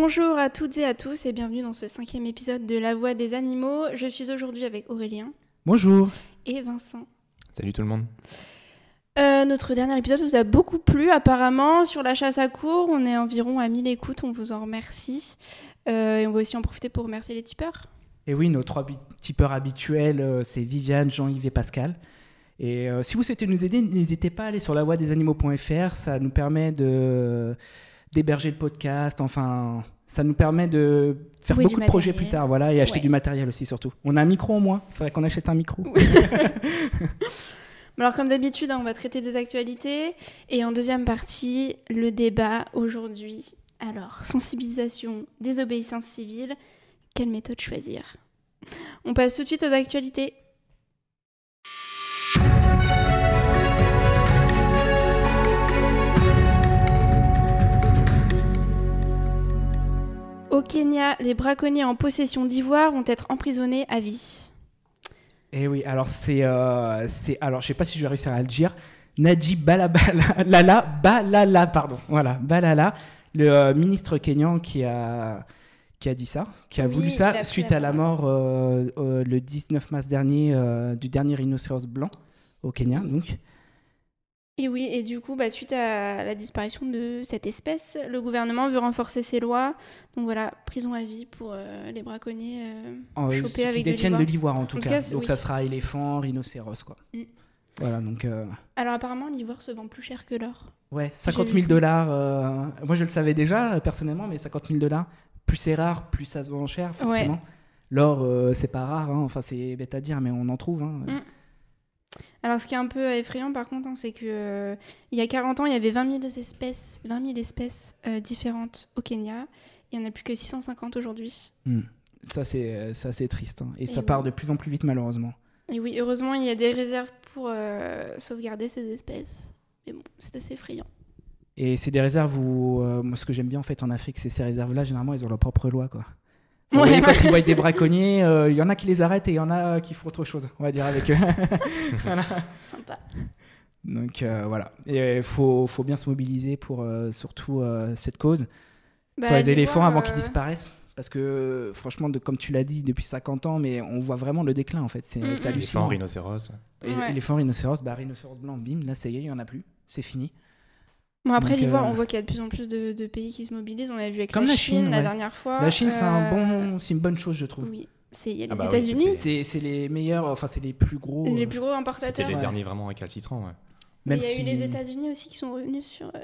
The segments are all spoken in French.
Bonjour à toutes et à tous et bienvenue dans ce cinquième épisode de La Voix des animaux. Je suis aujourd'hui avec Aurélien Bonjour. et Vincent. Salut tout le monde. Euh, notre dernier épisode vous a beaucoup plu apparemment sur la chasse à cours. On est environ à 1000 écoutes, on vous en remercie. Euh, et on va aussi en profiter pour remercier les tipeurs. Et oui, nos trois tipeurs habituels, euh, c'est Viviane, Jean-Yves et Pascal. Et euh, si vous souhaitez nous aider, n'hésitez pas à aller sur lavoidesanimaux.fr. Ça nous permet de d'héberger le podcast. Enfin, ça nous permet de faire Oui, beaucoup de projets plus tard. Voilà, et acheter Ouais. du matériel aussi surtout. On a un micro au moins. Il faudrait qu'on achète un micro. Alors comme d'habitude, hein, on va traiter des actualités. Et en deuxième partie, le débat aujourd'hui. Alors, sensibilisation, désobéissance civile, quelle méthode choisir? On passe tout de suite aux actualités. Au Kenya, les braconniers en possession d'ivoire vont être emprisonnés à vie. Et oui, alors c'est, euh, alors je sais pas si je vais réussir à le dire. Najib Balabala, Lala, Balala, pardon, voilà, Balala, le euh, ministre kényan qui a, qui a dit ça, qui a Oui, voulu ça suite à la mort euh, euh, le 19 mars dernier euh, du dernier rhinocéros blanc au Kenya, donc. Et oui, et du coup, bah, suite à la disparition de cette espèce, le gouvernement veut renforcer ses lois. Donc voilà, prison à vie pour euh, les braconniers. euh, En- qui détiennent de l'ivoire. en tout En cas. cas, donc oui. ça sera éléphant, rhinocéros quoi. Mm. Voilà, donc euh, Alors apparemment, l'ivoire se vend plus cher que l'or. ouais, 50 vu 000 ça. dollars. euh, moi je le savais déjà personnellement, mais 50 000 dollars, plus c'est rare, plus ça se vend cher forcément. L'or, c'est pas rare, hein. enfin c'est bête à dire, mais on en trouve. hein. Mm. Alors ce qui est un peu effrayant par contre, hein, c'est que euh, il y a 40 ans, il y avait 20 000 espèces, 20 000 espèces euh, différentes au Kenya. Il n'y en a plus que 650 aujourd'hui. Mm. Ça c'est euh, ça c'est triste, hein. et, Et ça oui. part de plus en plus vite malheureusement. Et oui, heureusement, il y a des réserves pour euh, sauvegarder ces espèces. Mais bon, c'est assez effrayant. Et c'est des réserves où, moi ce que j'aime bien en fait en Afrique, c'est ces réserves-là, généralement ils ont leur propre loi quoi. Vous Ouais, voyez, quand ils voient des braconniers, euh, il y en a qui les arrêtent et il y en a qui font autre chose, on va dire avec eux. Voilà. Sympa. Donc euh, voilà, il faut, faut bien se mobiliser pour euh, surtout euh, cette cause Bah, sur les éléphants avant qu'ils euh, disparaissent. Parce que euh, franchement, de, comme tu l'as dit depuis 50 ans, mais on voit vraiment le déclin en fait. C'est Mm, mm. Éléphant, hallucinant. rhinocéros. Et- Ouais. Éléphant, rhinocéros, bah rhinocéros blanc, bim, là ça y est, il n'y en a plus. C'est fini. Bon, après, l'ivoire, euh, on voit qu'il y a de plus en plus de, de pays qui se mobilisent. On l'a vu avec Comme la, la Chine, Chine, la dernière fois. La Chine, c'est un Euh, bon, c'est une bonne chose, je trouve. Oui, c'est il y a les Ah bah États-Unis, C'est c'est les meilleurs, enfin c'est les plus gros. les euh, plus gros C'était importateurs. les Ouais. derniers vraiment récalcitrants. Ouais. Même il y a si eu les États-Unis aussi qui sont revenus sur. euh,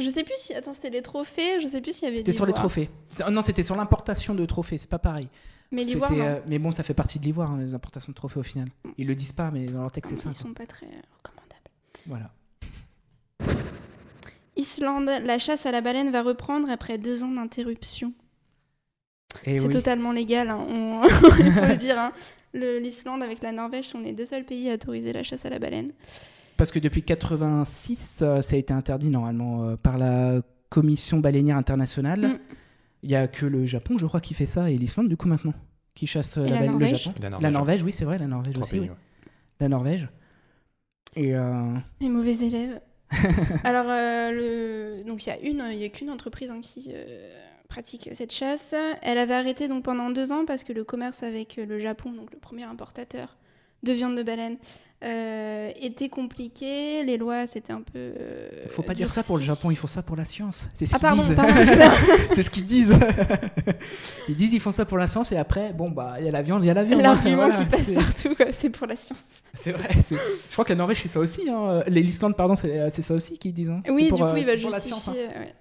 Je sais plus si. Attends, c'était les trophées. Je sais plus s'il y avait. C'était sur les trophées. Oh, non, c'était sur l'importation de trophées, c'est pas pareil. Mais l'ivoire, C'était, euh, mais bon, ça fait partie de l'ivoire, hein, les importations de trophées au final. Ils le disent pas, mais dans leur texte, c'est ça. Ils sont pas très recommandables. Voilà. Islande, la chasse à la baleine va reprendre après deux ans d'interruption. Et C'est oui. totalement légal, hein, on... il faut le dire. hein. L'Islande avec la Norvège sont les deux seuls pays à autoriser la chasse à la baleine. Parce que depuis 86, euh, ça a été interdit normalement euh, par la Commission baleinière internationale. Mm. Il y a que le Japon, je crois, qui fait ça, et l'Islande du coup maintenant, qui chasse euh, Et la la baleine. Le Norvège Japon. La La Norvège. Norvège, oui, c'est vrai, la Norvège Trois aussi. pays, oui. ouais. La Norvège. Et euh, Les mauvais élèves. Alors, euh, le... donc il y a une, a qu'une entreprise hein, qui euh, pratique cette chasse. Elle avait arrêté donc pendant deux ans parce que le commerce avec le Japon, donc le premier importateur de viande de baleine, euh, était compliqué. Les lois, c'était un peu. euh, il faut pas dire ça pour le. Japon, il faut ça pour la science. C'est ce Ah qu'ils pardon, disent. c'est ce qu'ils disent. ils disent ils font ça pour la science et après, bon bah il y a la viande, il y a la viande. hein. L'argument Voilà, qui passe partout, c'est pour la science. C'est vrai. Je crois que la Norvège c'est ça aussi. Hein. Les- L'Islande pardon c'est ça aussi qu'ils disent. hein. Oui, C'est pour, du coup, euh, il va la science, hein. justifier. ouais.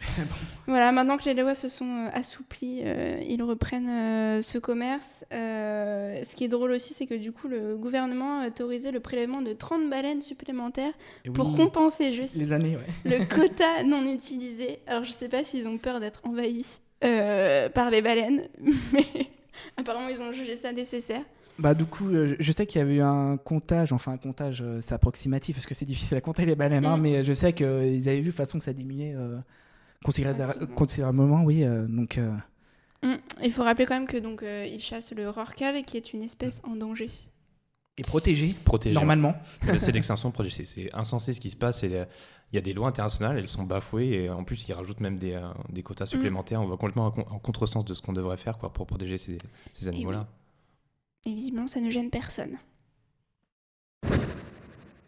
Voilà, maintenant que les lois se sont euh, assouplies, euh, ils reprennent euh, ce commerce. Euh, ce qui est drôle aussi, c'est que du coup, le gouvernement a autorisé le prélèvement de 30 baleines supplémentaires pour compenser, je cite, les années, ouais. le quota non utilisé. Alors, je sais pas s'ils ont peur d'être envahis par les baleines, mais apparemment, ils ont jugé ça nécessaire. Bah du coup, je sais qu'il y avait eu un comptage, enfin un comptage, c'est approximatif parce que c'est difficile à compter les baleines, hein, Mm. mais je sais qu'ils avaient vu de façon que ça diminuait considéra- Massivement. considérablement, oui. euh, donc euh, Hum, Il faut rappeler quand même que donc euh, ils chassent le rorqual, qui est une espèce en danger. et protégé Protégé. normalement. Ouais, C'est l'extinction protégée. C'est- insensé ce qui se passe. et, euh, il y a des lois internationales, elles sont bafouées et en plus ils rajoutent même des, euh, des quotas supplémentaires. On va complètement en, en contresens de ce qu'on devrait faire quoi, pour protéger ces, ces animaux-là. Et visiblement, ça ne gêne personne.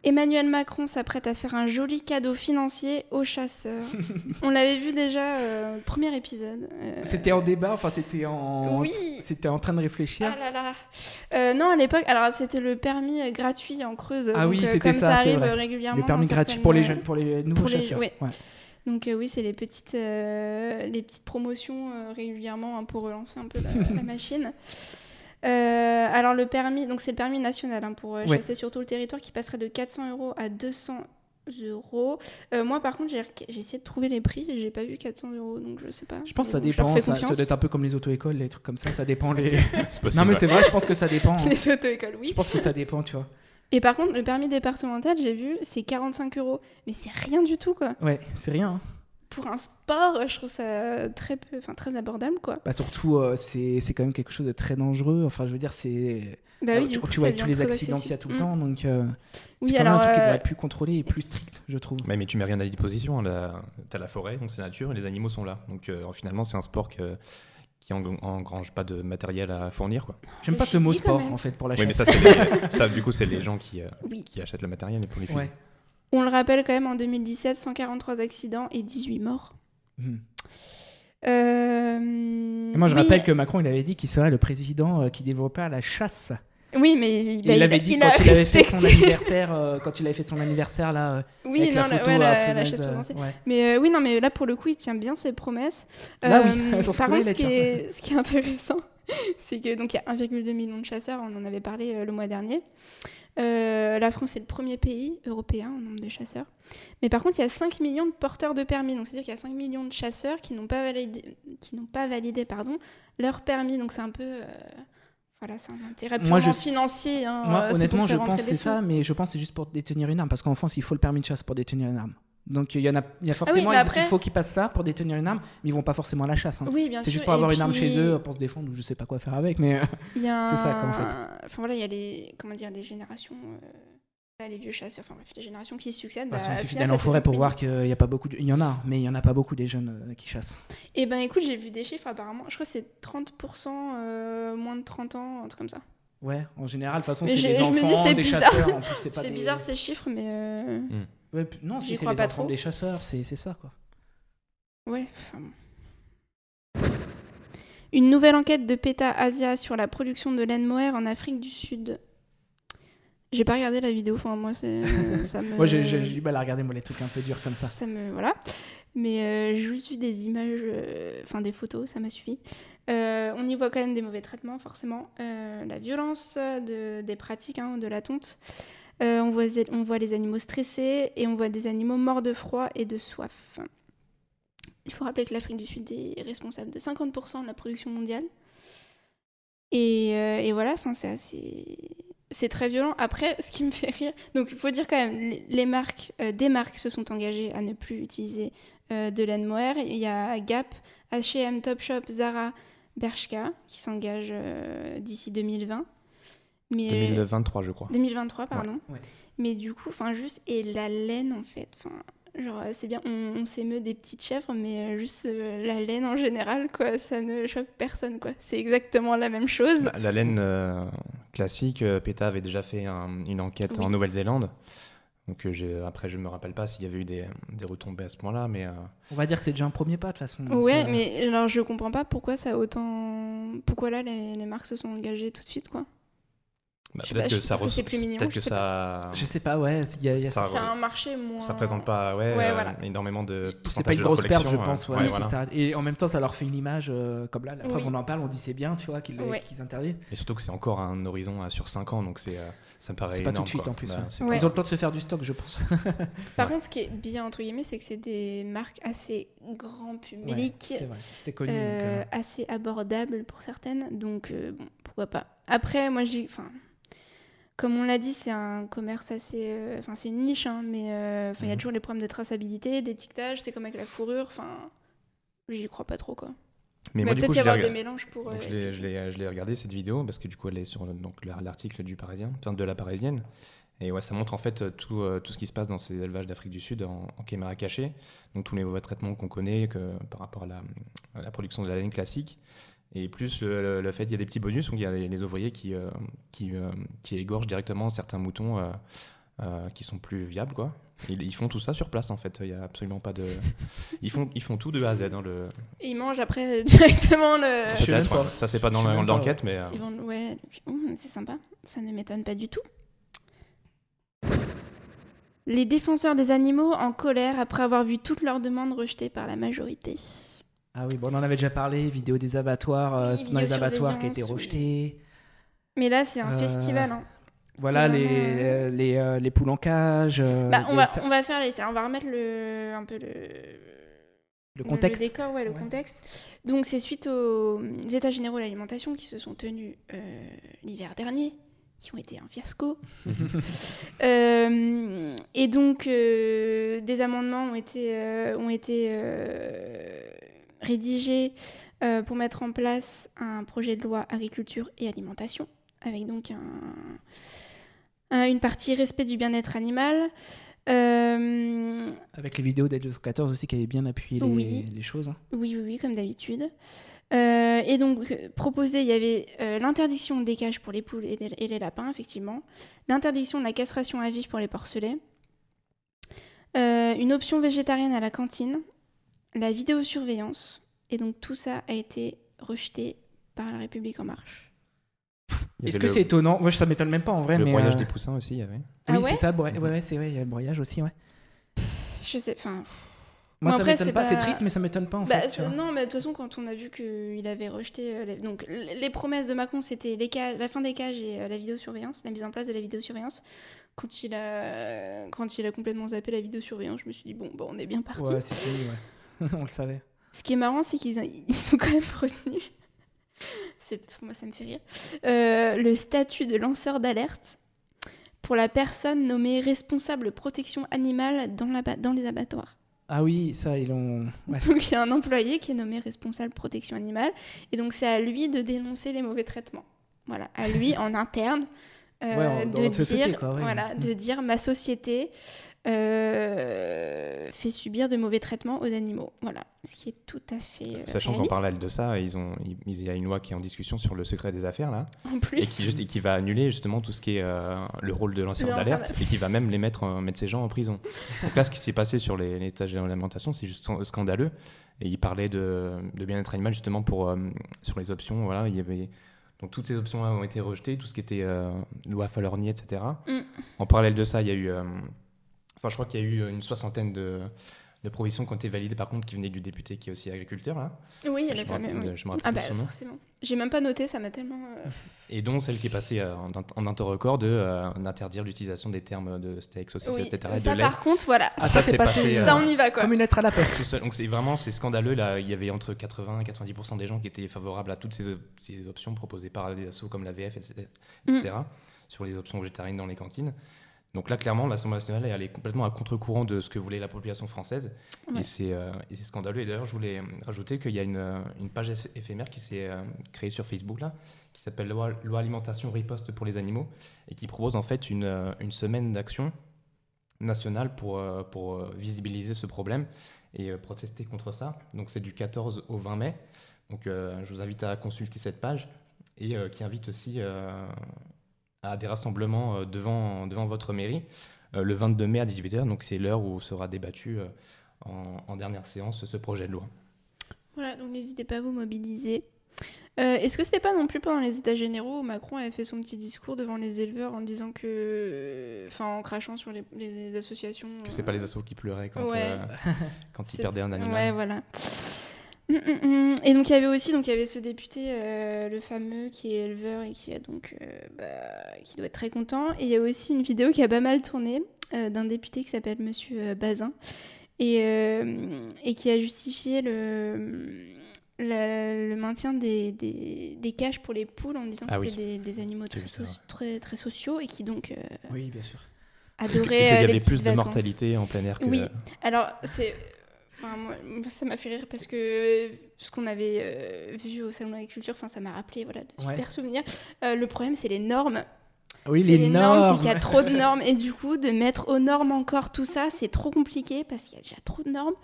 Emmanuel Macron s'apprête à faire un joli cadeau financier aux chasseurs. On l'avait vu déjà euh, premier épisode. euh, C'était en débat, enfin c'était en, Oui. c'était en train de réfléchir. Ah là là. Euh, non, à l'époque, alors c'était le permis gratuit en Creuse. Ah donc, oui, c'était comme ça, ça, arrive vrai. régulièrement. les permis gratuits certaines, pour les jeunes, pour les nouveaux pour les- chasseurs. ouais. Ouais. Donc oui, c'est les petites, les petites promotions régulièrement hein, pour relancer un peu la, la machine. Euh, alors le permis, donc c'est le permis national hein, pour euh, Ouais. chasser sur tout le territoire qui passerait de 400 euros à 200 euros. Euh, moi par contre j'ai essayé de trouver les prix et j'ai pas vu 400 euros donc je sais pas. Je pense que ça Donc, dépend, ça, doit être un peu comme les auto-écoles, les trucs comme ça, ça dépend les... Possible. non mais ouais. c'est vrai, je pense que ça dépend. Les auto-écoles, oui. Je pense que ça dépend, tu vois. Et par contre, le permis départemental, j'ai vu, c'est 45 euros. Mais c'est rien du tout, quoi. Ouais, c'est rien. hein. Pour un sport, je trouve ça très peu, enfin très abordable, quoi. Bah surtout, euh, c'est c'est quand même quelque chose de très dangereux. Enfin, je veux dire, c'est... Bah Euh, oui, tu, coup, tu vois tous les accidents qu'il y a tout le temps, donc euh, Oui, c'est quand même un alors, truc qui euh, devrait être plus contrôlé et plus strict, je trouve. Ouais, mais tu mets rien à disposition. La... Tu as la forêt, donc c'est la nature, et les animaux sont là. Donc euh, finalement, c'est un sport que... qui eng- engrange pas de matériel à fournir. Quoi. J'aime Mais pas ce mot sport, en fait, pour la Oui, mais ça, c'est les- ça, du coup, c'est les gens qui, euh, Oui. qui achètent le matériel et pour les fusils. Ouais. On le rappelle quand même, en 2017, 143 accidents et 18 morts. Mhm. Euh, Moi, je oui, rappelle que Macron, il avait dit qu'il serait le président euh, qui développait la chasse. Oui, mais il, bah, l'avait dit il quand il avait fait son anniversaire, euh, quand il avait fait son anniversaire là. euh, Oui, avec non, la photo ouais, la, euh, ouais. Mais euh, oui, non, mais là, pour le coup, il tient bien ses promesses. Là, oui, Euh, sur par contre, ce qui, est, ce qui est intéressant, c'est que donc il y a 1,2 million de chasseurs, on en avait parlé euh, le mois dernier. Euh, la France est le premier pays européen en nombre de chasseurs. Mais par contre, il y a 5 millions de porteurs de permis. Donc, c'est-à-dire qu'il y a 5 millions de chasseurs qui n'ont pas validé, qui n'ont pas validé pardon, leur permis. Donc, c'est un peu. euh, voilà, c'est un intérêt Moi, purement je- financier. hein, Moi, euh, c'est honnêtement, pour je faire pense c'est ça, mais je pense que c'est juste pour détenir une arme. Parce qu'en France, il faut le permis de chasse pour détenir une arme. Donc, il y, en a, il y a forcément, mais ils- après- il faut qu'ils passent ça pour détenir une arme, mais ils vont pas forcément à la chasse. hein. Oui, bien C'est juste pour avoir Et une arme chez eux pour se défendre ou je sais pas quoi faire avec. Mais Il y a C'est ça, quoi, en un- Enfin voilà, il y a les comment dire des générations. euh, les vieux chasseurs, enfin bref, les générations qui se succèdent. façon, bah, il suffit d'aller en fait forêt 5 pour voir qu'il y a pas beaucoup. de- Il y en a, mais il y en a pas beaucoup des jeunes euh, qui chassent. Eh ben écoute, j'ai vu des chiffres apparemment. Je crois que c'est 30% euh, moins de 30 ans, un truc comme ça. Ouais, en général, de toute façon, Mais c'est des enfants, c'est des bizarre. chasseurs. En plus, c'est pas C'est des- bizarre ces chiffres, mais euh, Ouais, non, si c'est les pas enfants trop. des chasseurs, c'est c'est ça quoi. ouais. enfin. Une nouvelle enquête de PETA Asia sur la production de laine mohair en Afrique du Sud. J'ai pas regardé la vidéo, enfin moi c'est ça me. Moi, j'ai j'ai- j'ai du mal à regarder moi les trucs un peu durs comme ça. Ça me voilà. Mais euh, j'ai juste vu des images, euh, enfin des photos, ça m'a suffi. Euh, on y voit quand même des mauvais traitements, forcément. Euh, la violence de, des pratiques hein, de la tonte. Euh, on, voit, les animaux stressés et on voit des animaux morts de froid et de soif. Il faut rappeler que l'Afrique du Sud est responsable de 50% de la production mondiale. Et, euh, voilà, c'est c'est très violent. Après, ce qui me fait rire, donc il faut dire quand même, les, marques, euh, des marques se sont engagées à ne plus utiliser de laine mohair. Il y a Gap, H&M, Topshop, Zara, Bershka qui s'engagent d'ici 2020. Mais, 2023, je crois. 2023, pardon. Ouais. Mais du coup, enfin juste et la laine en fait, enfin genre euh, c'est bien, on, on s'émeut des petites chèvres, mais euh, juste euh, la laine en général quoi, ça ne choque personne quoi. C'est exactement la même chose. Bah, la laine euh, classique, euh, PETA avait déjà fait un- une enquête Oui. en Nouvelle-Zélande. Donc euh, après, je me rappelle pas s'il y avait eu des, des retombées à ce point-là, mais euh, On va dire que c'est déjà un premier pas de toute façon. Ouais, euh, mais alors je comprends pas pourquoi ça a autant. Pourquoi là les, les marques se sont engagées tout de suite quoi. Bah, peut-être pas, que ça c'est plus mignon, peut-être je que sais ça, Je sais pas, ouais, il y a, il y a Ça- C'est un marché moins. ça représente pas ouais, Ouais, euh, voilà. énormément de. C'est pas une grosse perte, je collection, pense. euh, ouais, ouais, c'est voilà. ça. Et en même temps, ça leur fait une image euh, comme là. La preuve, Oui. on en parle, on dit c'est bien, tu vois, qu'ils Ouais. qu'ils interdisent. Et surtout que c'est encore un horizon euh, sur 5 ans, donc c'est, euh, ça me paraît C'est pas tout de suite quoi. en plus. Bah, ouais. c'est Ouais. Ils ont le temps de se faire du stock, je pense. Par contre, ce qui est bien entre guillemets, c'est que c'est des marques assez grand public. c'est vrai, c'est connu. assez abordable pour certaines, donc bon, pourquoi pas. Après, moi, enfin, comme on l'a dit, c'est un commerce assez, euh, enfin, c'est une niche, hein, mais euh, il y a Mhm. toujours les problèmes de traçabilité, d'étiquetage, c'est comme avec la fourrure, enfin, j'y crois pas trop, quoi. Mais Il moi, du peut-être coup, y je l'ai avoir des regardé. mélanges pour. Donc, euh, je l'ai- regardé cette vidéo parce que du coup elle est sur l'article du Parisien, enfin de la Parisienne. Et ouais, ça montre en fait tout, tout ce qui se passe dans ces élevages d'Afrique du Sud en, caméra cachée. Donc tous les mauvais traitements qu'on connaît que, par rapport à la, à la, production de la laine classique. Et plus le, fait qu'il y a des petits bonus, donc il y a les, ouvriers qui, qui, qui, égorgent directement certains moutons qui sont plus viables. Quoi. Ils, font tout ça sur place en fait. Il y a absolument pas de. Ils font, ils font tout de A à Z. Hein, le... Et ils mangent après directement le. Ça c'est pas dans l'enquête, mais. Ils vont... Ouais, c'est sympa. Ça ne m'étonne pas du tout. Les défenseurs des animaux en colère après avoir vu toutes leurs demandes rejetées par la majorité. Ah oui, bon, on en avait déjà parlé, vidéo des abattoirs, euh, dans les abattoirs qui a été rejeté. Mais là, c'est un euh, festival. Hein. Voilà les, euh, les, les, poules en cage. Bah, on, va, on va faire les... on va remettre le, un peu le, le contexte. Le décor, ouais, le contexte. Donc, c'est suite aux États généraux de l'alimentation qui se sont tenus l'hiver dernier qui ont été un fiasco. Euh, et donc, euh, des amendements ont été, ont été rédigés pour mettre en place un projet de loi agriculture et alimentation, avec donc un, une partie respect du bien-être animal. Avec les vidéos d'Aide 214 aussi qui avaient bien appuyé les, les choses. Hein. Oui, oui, oui, comme d'habitude. Euh, et donc, euh, proposé, il y avait euh, l'interdiction des cages pour les poules et, les lapins, effectivement, l'interdiction de la castration à vif pour les porcelets, une option végétarienne à la cantine, la vidéosurveillance, et donc tout ça a été rejeté par la République en marche. Est-ce que c'est étonnant? Moi, ça m'étonne même pas en vrai. Le broyage des poussins aussi, il y avait. Ah oui, c'est ça. Ouais, c'est vrai, il y a le broyage aussi, ouais. Je sais, enfin. Moi, ça m'étonne pas, c'est triste, mais ça m'étonne pas en bah, fait. Non, mais de toute façon, quand on a vu qu'il avait rejeté. Euh, les... Donc, les promesses de Macron, c'était les la fin des cages et euh, la vidéosurveillance, la mise en place de la vidéosurveillance. Quand il, a... quand il a complètement zappé la vidéosurveillance, je me suis dit, bon, bon on est bien parti. Ouais, c'est fini, ouais. on le savait. Ce qui est marrant, c'est qu'ils ils ont quand même retenu. Moi, ça me fait rire. Euh, le statut de lanceur d'alerte pour la personne nommée responsable protection animale dans, la... dans les abattoirs. Ah oui, ça, ils ont. Donc il y a un employé qui est nommé responsable protection animale, et donc c'est à lui de dénoncer les mauvais traitements. Voilà, à lui en interne euh, de, dire, voilà, de mm. dire ma société euh, fait subir de mauvais traitements aux animaux. Voilà, ce qui est tout à fait. Euh, Sachant qu'en parallèle de ça, ils ont, il y a une loi qui est en discussion sur le secret des affaires là, en plus. Et, qui, et qui va annuler justement tout ce qui est euh, le rôle de lanceur d'alerte et qui va même les mettre, mettre ces gens en prison. Donc là, ce qui s'est passé sur les, les stages d'alimentation, c'est juste scandaleux. Et il parlait de, de bien-être animal justement pour sur les options. Voilà, il y avait donc toutes ces options ont été rejetées, tout ce qui était loi Falorni, etc. Mm. En parallèle de ça, il y a eu Enfin, je crois qu'il y a eu une soixantaine de, de provisions qui ont été validées, par contre, qui venaient du député qui est aussi agriculteur. Là. Oui, il y a quand même. Je me rappelle ah, bah, forcément. J'ai même pas noté, ça m'a tellement. Euh, Et dont celle qui est passée euh, en, en record de euh, d'interdire l'utilisation des termes de steak, saucisse, etc. Ça, par contre, voilà. Ah, ça, c'est passé. ça, on y va, quoi. Comme une lettre à la poste. Donc, c'est vraiment c'est scandaleux. Là, il y avait entre 80 et 90% des gens qui étaient favorables à toutes ces, ces options proposées par des assos comme la VF, etc. Mm. sur les options végétariennes dans les cantines. Donc là, clairement, l'Assemblée nationale est allée complètement à contre-courant de ce que voulait la population française. Euh, et c'est scandaleux. Et d'ailleurs, je voulais rajouter qu'il y a une, euh, page éphémère qui s'est euh, créée sur Facebook, là, qui s'appelle loi, alimentation riposte pour les animaux, et qui propose en fait une, une semaine d'action nationale pour, pour visibiliser ce problème et protester contre ça. Donc c'est du 14 au 20 mai. Donc je vous invite à consulter cette page et qui invite aussi à des rassemblements euh, devant, devant votre mairie euh, le 22 mai à 18h. Donc c'est l'heure où sera débattu euh, en, dernière séance ce projet de loi. Voilà, donc n'hésitez pas à vous mobiliser. Est-ce que c'était pas non plus pendant les États généraux où Macron avait fait son petit discours devant les éleveurs en disant que. Enfin, en crachant sur les, associations. Que c'est pas les assos qui pleuraient quand, quand ils perdaient un animal. Ouais, voilà. Mm, mm, mm. Et donc il y avait aussi donc il y avait ce député, euh, le fameux qui est éleveur et qui a donc euh, bah, qui doit être très content. Et il y a aussi une vidéo qui a pas mal tourné euh, d'un député qui s'appelle Monsieur Bazin et, et qui a justifié le le, maintien des, des, des, cages pour les poules en disant que ah c'était des, animaux très, très, très, sociaux et qui donc oui bien sûr. adoraient il y avait plus de mortalité en plein air que... oui. Alors c'est moi, ça m'a fait rire parce que ce qu'on avait euh, vu au salon de l'agriculture, enfin, ça m'a rappelé voilà, de super souvenirs. Euh, le problème, c'est les normes. Oui, les les normes, c'est qu'il y a trop de normes. Et du coup, de mettre aux normes encore tout ça, c'est trop compliqué parce qu'il y a déjà trop de normes.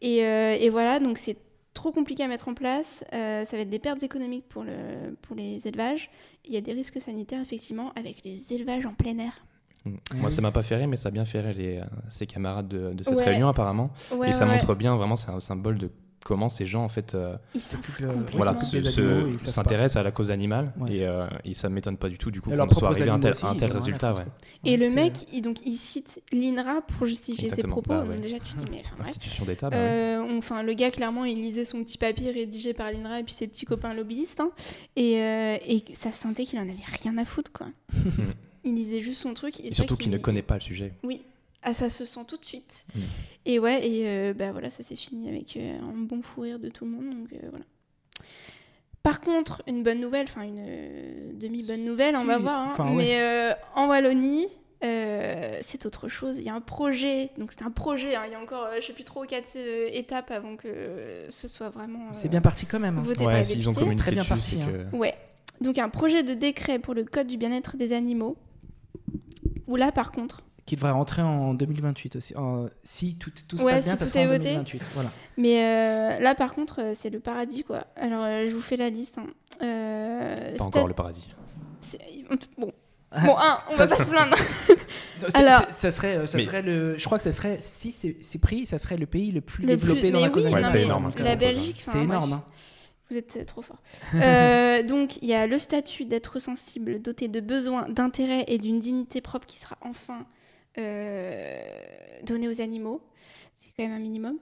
Et, euh, et voilà, donc c'est trop compliqué à mettre en place. Ça va être des pertes économiques pour, le, pour les élevages. Il y a des risques sanitaires, effectivement, avec les élevages en plein air. Mm. Ah Moi, ça m'a pas fait rire, mais ça a bien fait rire les, euh, ses camarades de, de cette Ouais. réunion, apparemment. Ouais, et ça ouais, montre bien, vraiment, c'est un symbole de comment ces gens, en fait, euh, Ils euh, s'intéressent à la cause animale. Ouais. Et, euh, et ça m'étonne pas du tout, du coup, qu'on soit arrivé à un tel, aussi, un résultat. Et le mec, il, donc, il cite l'INRA pour justifier Exactement, ses propos. bah Donc déjà, tu dis, mais. Institution d'État, bah ouais. Euh, Enfin, le gars, clairement, il lisait son petit papier rédigé par l'INRA et puis ses petits copains lobbyistes. hein. et, et ça se sentait qu'il en avait rien à foutre, quoi. il lisait juste son truc. Et, Et c'est surtout qu'il ne connaît pas le sujet. Oui, ah, ça se sent tout de suite. Mm. Et ouais, et euh, bah voilà, ça s'est fini avec euh, un bon fou rire de tout le monde. Donc euh, voilà. Par contre, une bonne nouvelle, enfin une euh, demi-bonne nouvelle, on va voir. hein. ouais. Mais euh, en Wallonie, euh, c'est autre chose. Il y a un projet, donc c'est un projet. hein. Il y a encore, euh, je sais plus trop, quatre euh, étapes avant que euh, ce soit vraiment. euh, C'est bien parti quand même. hein. voté par Ouais, s'ils ont Très bien dessus, parti, hein. que- Ouais. Donc un projet de décret pour le code du bien-être des animaux. Où là, par contre, Qui devrait rentrer en 2028 aussi. En- si tout, tout se Ouais, passe bien, si ça tout sera est en voté. 2028. Voilà. Mais euh, là, par contre, euh, c'est le paradis, quoi. Alors, euh, je vous fais la liste. hein. Euh, Pas encore le paradis. Bon. Bon, un, on va pas se plaindre. Non, Alors- ça serait, ça Mais- serait le. Je crois que ça serait, si c'est pris, ça serait le pays le plus Le plus- développé dans mais la cause Ouais, c'est énorme, hein, La Belgique, C'est énorme. Vous êtes euh, trop fort. Euh, donc, il y a le statut d'être sensible, doté de besoins, d'intérêt et d'une dignité propre qui sera enfin euh, donné aux animaux. C'est quand même un minimum.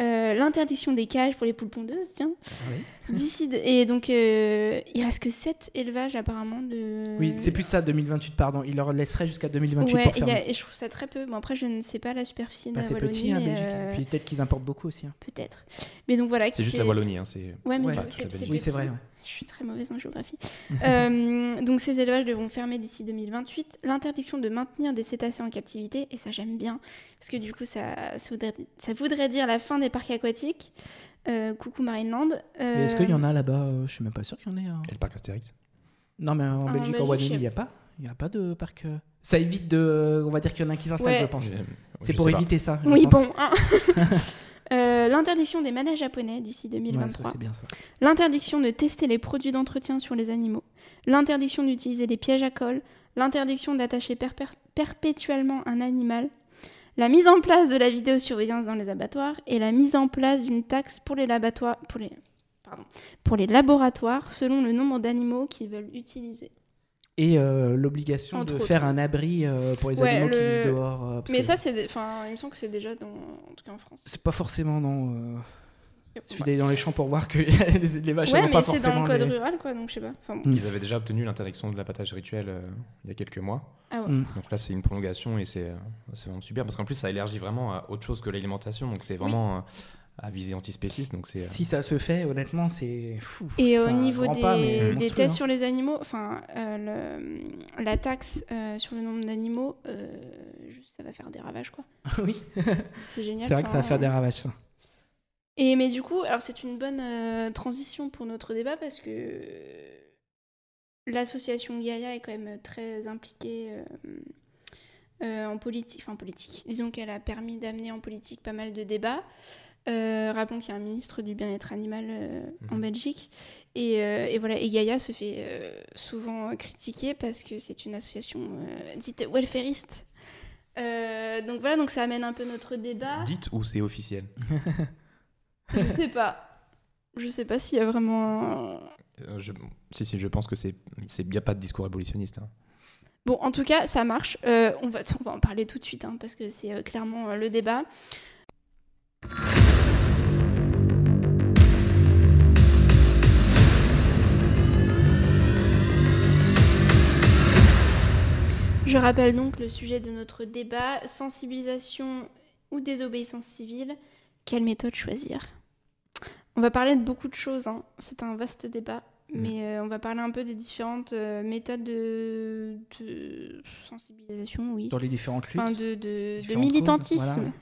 Euh, L'interdiction des cages pour les poules pondeuses, tiens. Oui. D'ici de- et donc euh, il reste que 7 élevages apparemment de. Oui, c'est plus ça, 2028, pardon. Il leur laisserait jusqu'à 2028 Ouais, pour a- et je trouve ça très peu. Bon après je ne sais pas la superficie de Bah, la c'est Wallonie, petit, hein, Belgique. euh, Puis peut-être qu'ils importent beaucoup aussi. hein. peut-être. Mais donc voilà. C'est juste la Wallonie. Hein, c'est... Ouais, mais Ouais. Pas. Oui, c'est vrai. ouais. Je suis très mauvaise en géographie. Euh, donc ces élevages devront fermer d'ici 2028. L'interdiction de maintenir des cétacés en captivité, et ça j'aime bien, parce que du coup ça, ça, voudrait, ça voudrait dire la fin des parcs aquatiques. Euh, coucou Marineland. Mais Est-ce qu'il y en a là-bas? Euh, Je suis même pas sûr qu'il y en ait. hein. Et le parc Astérix? Non, mais en Ah, Belgique, en Wallonie, il n'y a pas. Il n'y a pas de parc. euh, Ça évite de. On va dire qu'il y en a un qui s'installe, Ouais. je pense. Euh, C'est pour pas. éviter ça. je Oui, pense. bon. hein. Euh, L'interdiction des manèges japonais d'ici Ouais, 2023. ça, c'est bien ça. L'interdiction de tester les produits d'entretien sur les animaux. L'interdiction d'utiliser des pièges à colle. L'interdiction d'attacher perpé- perpétuellement un animal. La mise en place de la vidéosurveillance dans les abattoirs. Et la mise en place d'une taxe pour les, laboratoires, pour, les, pardon, pour les laboratoires selon le nombre d'animaux qu'ils veulent utiliser. Et euh, l'obligation de autres. faire un abri euh, pour les Ouais, animaux qui vivent dehors. euh, parce Mais que ça, c'est. Enfin, il me semble que c'est déjà dans. En tout cas en France. C'est pas forcément, non. euh, Il suffit Ouais, d'aller dans les champs pour voir que les, les vaches Ouais, n'ont mais pas c'est dans forcément. le code les- rural, quoi, donc je sais pas. Enfin, bon. Mm. Ils avaient déjà obtenu l'interdiction de l'abattage rituel euh, il y a quelques mois. Ah ouais. Mm. Donc là, c'est une prolongation et c'est euh, c'est vraiment super parce qu'en plus, ça élargit vraiment à autre chose que l'alimentation. Donc c'est vraiment euh, à visée antispéciste. Donc c'est euh, Si ça se fait, honnêtement, c'est fou. Et au niveau des, pas, tests hein. sur les animaux, enfin, euh, le- la taxe euh, sur le nombre d'animaux, euh, ça va faire des ravages, quoi. oui, C'est génial. c'est vrai que ça va faire des ravages. ça. Et mais du coup, alors c'est une bonne euh, transition pour notre débat parce que l'association Gaia est quand même très impliquée euh, euh, en politique, enfin en politique. Disons qu'elle a permis d'amener en politique pas mal de débats. Euh, rappelons qu'il y a un ministre du bien-être animal euh, en Mhm. Belgique. Et, euh, et voilà, et Gaia se fait euh, souvent critiquer parce que c'est une association dite welfariste. Donc voilà, donc ça amène un peu notre débat. dites ou c'est officiel? Je sais pas. Je sais pas s'il y a vraiment. un- je- Si, si, je pense que c'est il n'y a pas de discours abolitionniste. hein. Bon, en tout cas, ça marche. On, va, on va en parler tout de suite hein, parce que c'est clairement le débat. Je rappelle donc le sujet de notre débat sensibilisation ou désobéissance civile. Quelle méthode choisir? On va parler de beaucoup de choses. hein. C'est un vaste débat. Mm. Mais euh, on va parler un peu des différentes euh, méthodes de, de sensibilisation, oui. Dans les différentes luttes. Enfin, de, de, de différentes militantisme. causes, voilà.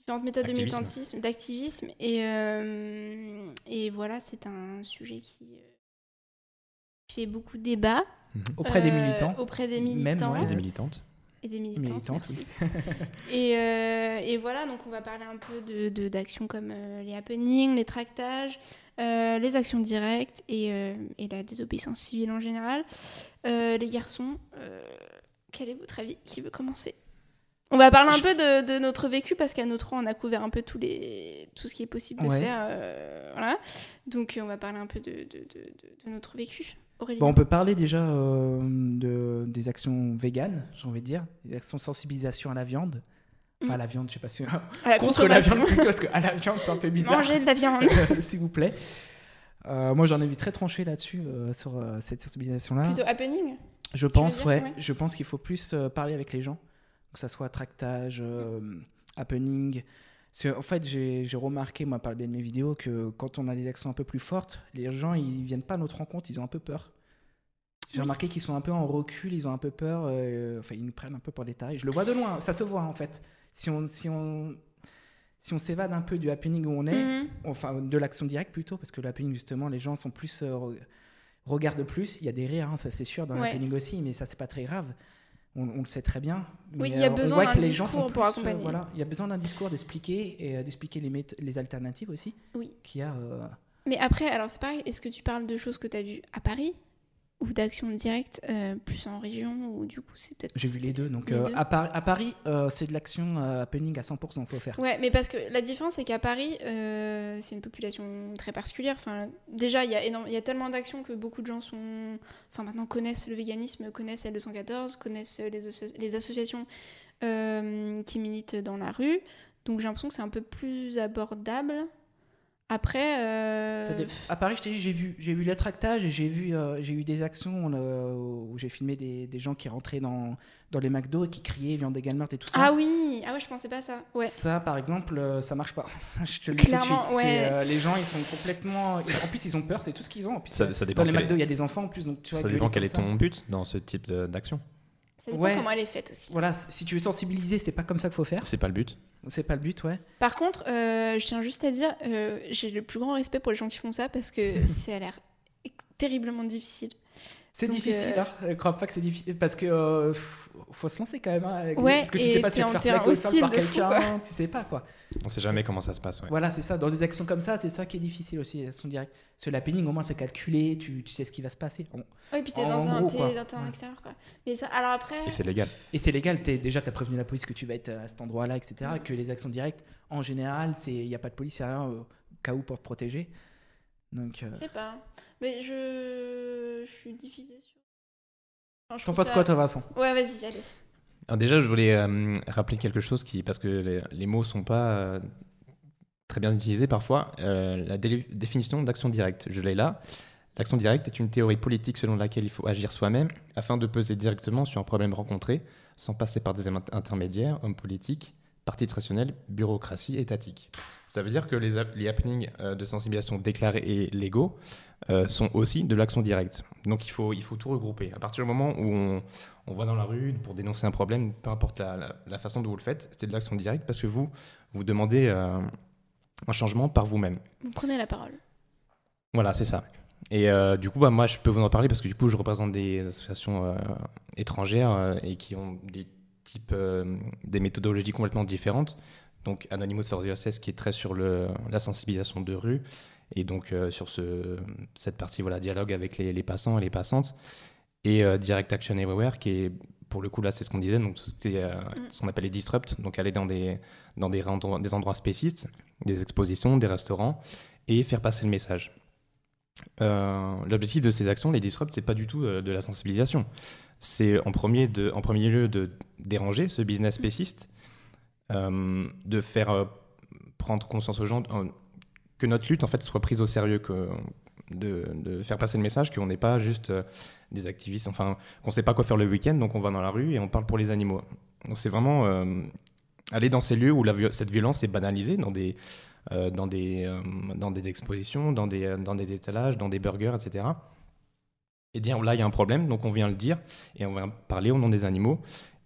Différentes méthodes de militantisme, d'activisme. Et, euh, et voilà, c'est un sujet qui fait beaucoup débat. auprès des Euh, militants. Auprès des Même, militants. ouais. Et des militantes. Et des militantes, Militantes, merci. et, euh, et voilà, donc on va parler un peu de- de- d'actions comme euh, les happenings, les tractages, euh, les actions directes et, euh, et la désobéissance civile en général. Euh, les garçons, euh, quel est votre avis Qui veut commencer? On va parler un Je- peu de, de notre vécu parce qu'à notre rang, on a couvert un peu tous les, tout ce qui est possible de Ouais. faire. euh, voilà. Donc on va parler un peu de, de- de- de- de notre vécu. Bon, on peut parler déjà euh, de, des actions véganes, j'ai envie de dire, des actions de sensibilisation à la viande. Enfin, à la viande, je sais pas si. à la Contre la viande plutôt, parce qu'à la viande, c'est un peu bizarre. Manger de la viande. S'il vous plaît. Euh, moi, j'en ai vu très tranché là-dessus, euh, sur euh, cette sensibilisation-là. Plutôt happening Je pense, dire, ouais. ouais. Je pense qu'il faut plus parler avec les gens, que ça soit tractage, happening. Parce que, en fait, j'ai remarqué, moi, par le biais de mes vidéos, que quand on a des actions un peu plus fortes, les gens, ils viennent pas à notre rencontre, ils ont un peu peur. J'ai Oui. remarqué qu'ils sont un peu en recul, ils ont un peu peur, euh, enfin, ils nous prennent un peu pour des tarés. Je le vois de loin, ça se voit, en fait. Si on, si on, si on s'évade un peu du happening où on est, Mhm. enfin de l'action directe plutôt, parce que le happening justement, les gens sont plus euh, re- regardent plus. Il y a des rires, hein, ça c'est sûr dans le Ouais. happening aussi, mais ça c'est pas très grave. On, on le sait très bien. Oui, il y a euh, besoin d'un discours pour euh, accompagner. voilà, il y a besoin d'un discours d'expliquer et euh, d'expliquer les, les alternatives aussi. Oui. Qu'il y a. euh, Mais après, alors c'est pareil, est-ce que tu parles de choses que tu as vues à Paris? Ou d'actions directes euh, plus en région ou du coup c'est peut-être. J'ai vu les deux. Donc Les euh, deux. à, Par- à Paris, euh, c'est de l'action happening à 100%. Faut faire. Ouais, mais parce que la différence c'est qu'à Paris, c'est une population très particulière. Enfin, déjà, il y, a énorme- il y a tellement d'actions que beaucoup de gens sont. Enfin, maintenant connaissent le véganisme, connaissent L214, connaissent les, asso- les associations qui militent dans la rue. Donc j'ai l'impression que c'est un peu plus abordable. Après. euh, Ça À Paris, je t'ai dit, j'ai vu, j'ai vu les tractages et j'ai vu, euh, j'ai eu des actions euh, où j'ai filmé des, des gens qui rentraient dans, dans les McDo et qui criaient viande égale meurtre et tout ça. Ah oui, ah ouais, je pensais pas à ça. Ouais. Ça, par exemple, euh, ça marche pas. je te le dis tout de Clairement, suite. ouais. C'est, les gens, ils sont complètement. En plus, ils ont peur, c'est tout ce qu'ils ont. En plus, Ça- ça dépend dans les McDo, est- il y a des enfants en plus, donc tu vois. Ça dépend quel est ça. ton but dans ce type d'action. Ça dépend Ouais. comment elle est faite aussi. Voilà, si tu veux sensibiliser, c'est pas comme ça qu'il faut faire. C'est pas le but. C'est pas le but, ouais. Par contre, euh, je tiens juste à dire, euh, j'ai le plus grand respect pour les gens qui font ça parce que ça a l'air terriblement difficile. C'est difficile, euh, hein. Je crois pas que c'est difficile parce que euh, faut se lancer quand même. hein, avec- Ouais, parce que tu sais pas si tu vas en te faire hostile par quelqu'un, tu sais pas quoi. On sait jamais comment ça se passe. ouais. Voilà, c'est ça. Dans des actions comme ça, c'est ça qui est difficile aussi, les actions directes. Parce que la penning, au moins, c'est calculé, tu, tu sais ce qui va se passer. On- Oui, puis t'es En dans un, gros, quoi. dans un Ouais. extérieur, quoi. Mais ça, alors après, Et c'est légal. Et c'est légal, t'es, déjà, tu as prévenu la police que tu vas être à cet endroit-là, etc. Mm. Que les actions directes, en général, il n'y a pas de police, il rien au cas où pour te protéger. Donc, euh, je sais pas. Mais je, je suis divisée sur. Enfin, je t'en penses ça- quoi, toi, Vincent? Ouais, vas-y, allez. Alors déjà, je voulais euh, rappeler quelque chose qui, parce que les, les mots sont pas euh, très bien utilisés parfois. Euh, la dé- définition d'action directe, je l'ai là. L'action directe est une théorie politique selon laquelle il faut agir soi-même afin de peser directement sur un problème rencontré, sans passer par des int- intermédiaires, hommes politiques, partis traditionnels, bureaucratie étatique. Ça veut dire que les, les happenings de sensibilisation déclarés et légaux euh, sont aussi de l'action directe. Donc il faut, il faut tout regrouper. À partir du moment où on, on va dans la rue pour dénoncer un problème, peu importe la, la- la façon dont vous le faites, c'est de l'action directe parce que vous, vous demandez euh, un changement par vous-même. Vous prenez la parole. Voilà, c'est ça. Et euh, du coup, bah, moi, je peux vous en parler parce que du coup, je représente des associations étrangères et qui ont des types, des méthodologies complètement différentes. Donc, Anonymous for the USS qui est très sur le, la sensibilisation de rue et donc euh, sur ce, cette partie, voilà, dialogue avec les, les passants et les passantes. Et euh, Direct Action Everywhere qui est, pour le coup, là, c'est ce qu'on disait, donc c'était euh, ce qu'on appelle les disrupt, donc aller dans des, dans des, endroits- des endroits spécistes, des expositions, des restaurants et faire passer le message. Euh, L'objectif de ces actions, les disrupt, c'est pas du tout de la sensibilisation. C'est en premier, de, en premier lieu de déranger ce business spéciste, euh, de faire prendre conscience aux gens que notre lutte en fait soit prise au sérieux, que, de, faire passer le message qu'on n'est pas juste euh, des activistes, enfin qu'on sait pas quoi faire le week-end, donc on va dans la rue et on parle pour les animaux. Donc c'est vraiment euh, aller dans ces lieux où la, cette violence est banalisée, dans des, euh, dans, des, euh, dans des expositions, dans des, dans des étalages, dans des burgers, etc. Et dire là, il y a un problème, donc on vient le dire et on va parler au nom des animaux.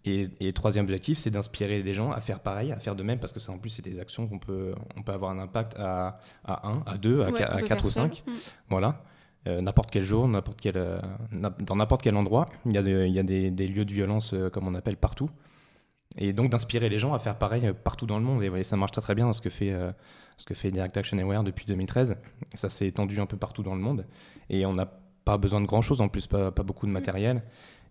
Et, et troisième objectif, c'est d'inspirer des gens à faire pareil, à faire de même, parce que ça, en plus, c'est des actions qu'on peut, on peut avoir un impact à, à 1, à 2, à, Ouais, qua- on à peut 4 ou faire ça. 5. Mm. Voilà. n'importe quel jour, n'importe quel, dans n'importe quel endroit. Il y a, il y a des, des, lieux de violence, comme on appelle, partout. Et donc d'inspirer les gens à faire pareil partout dans le monde. Et, ça marche très très bien ce que fait, ce que fait Direct Action Aware depuis 2013. Ça s'est étendu un peu partout dans le monde. Et on n'a pas besoin de grand chose, en plus, pas, pas beaucoup de matériel.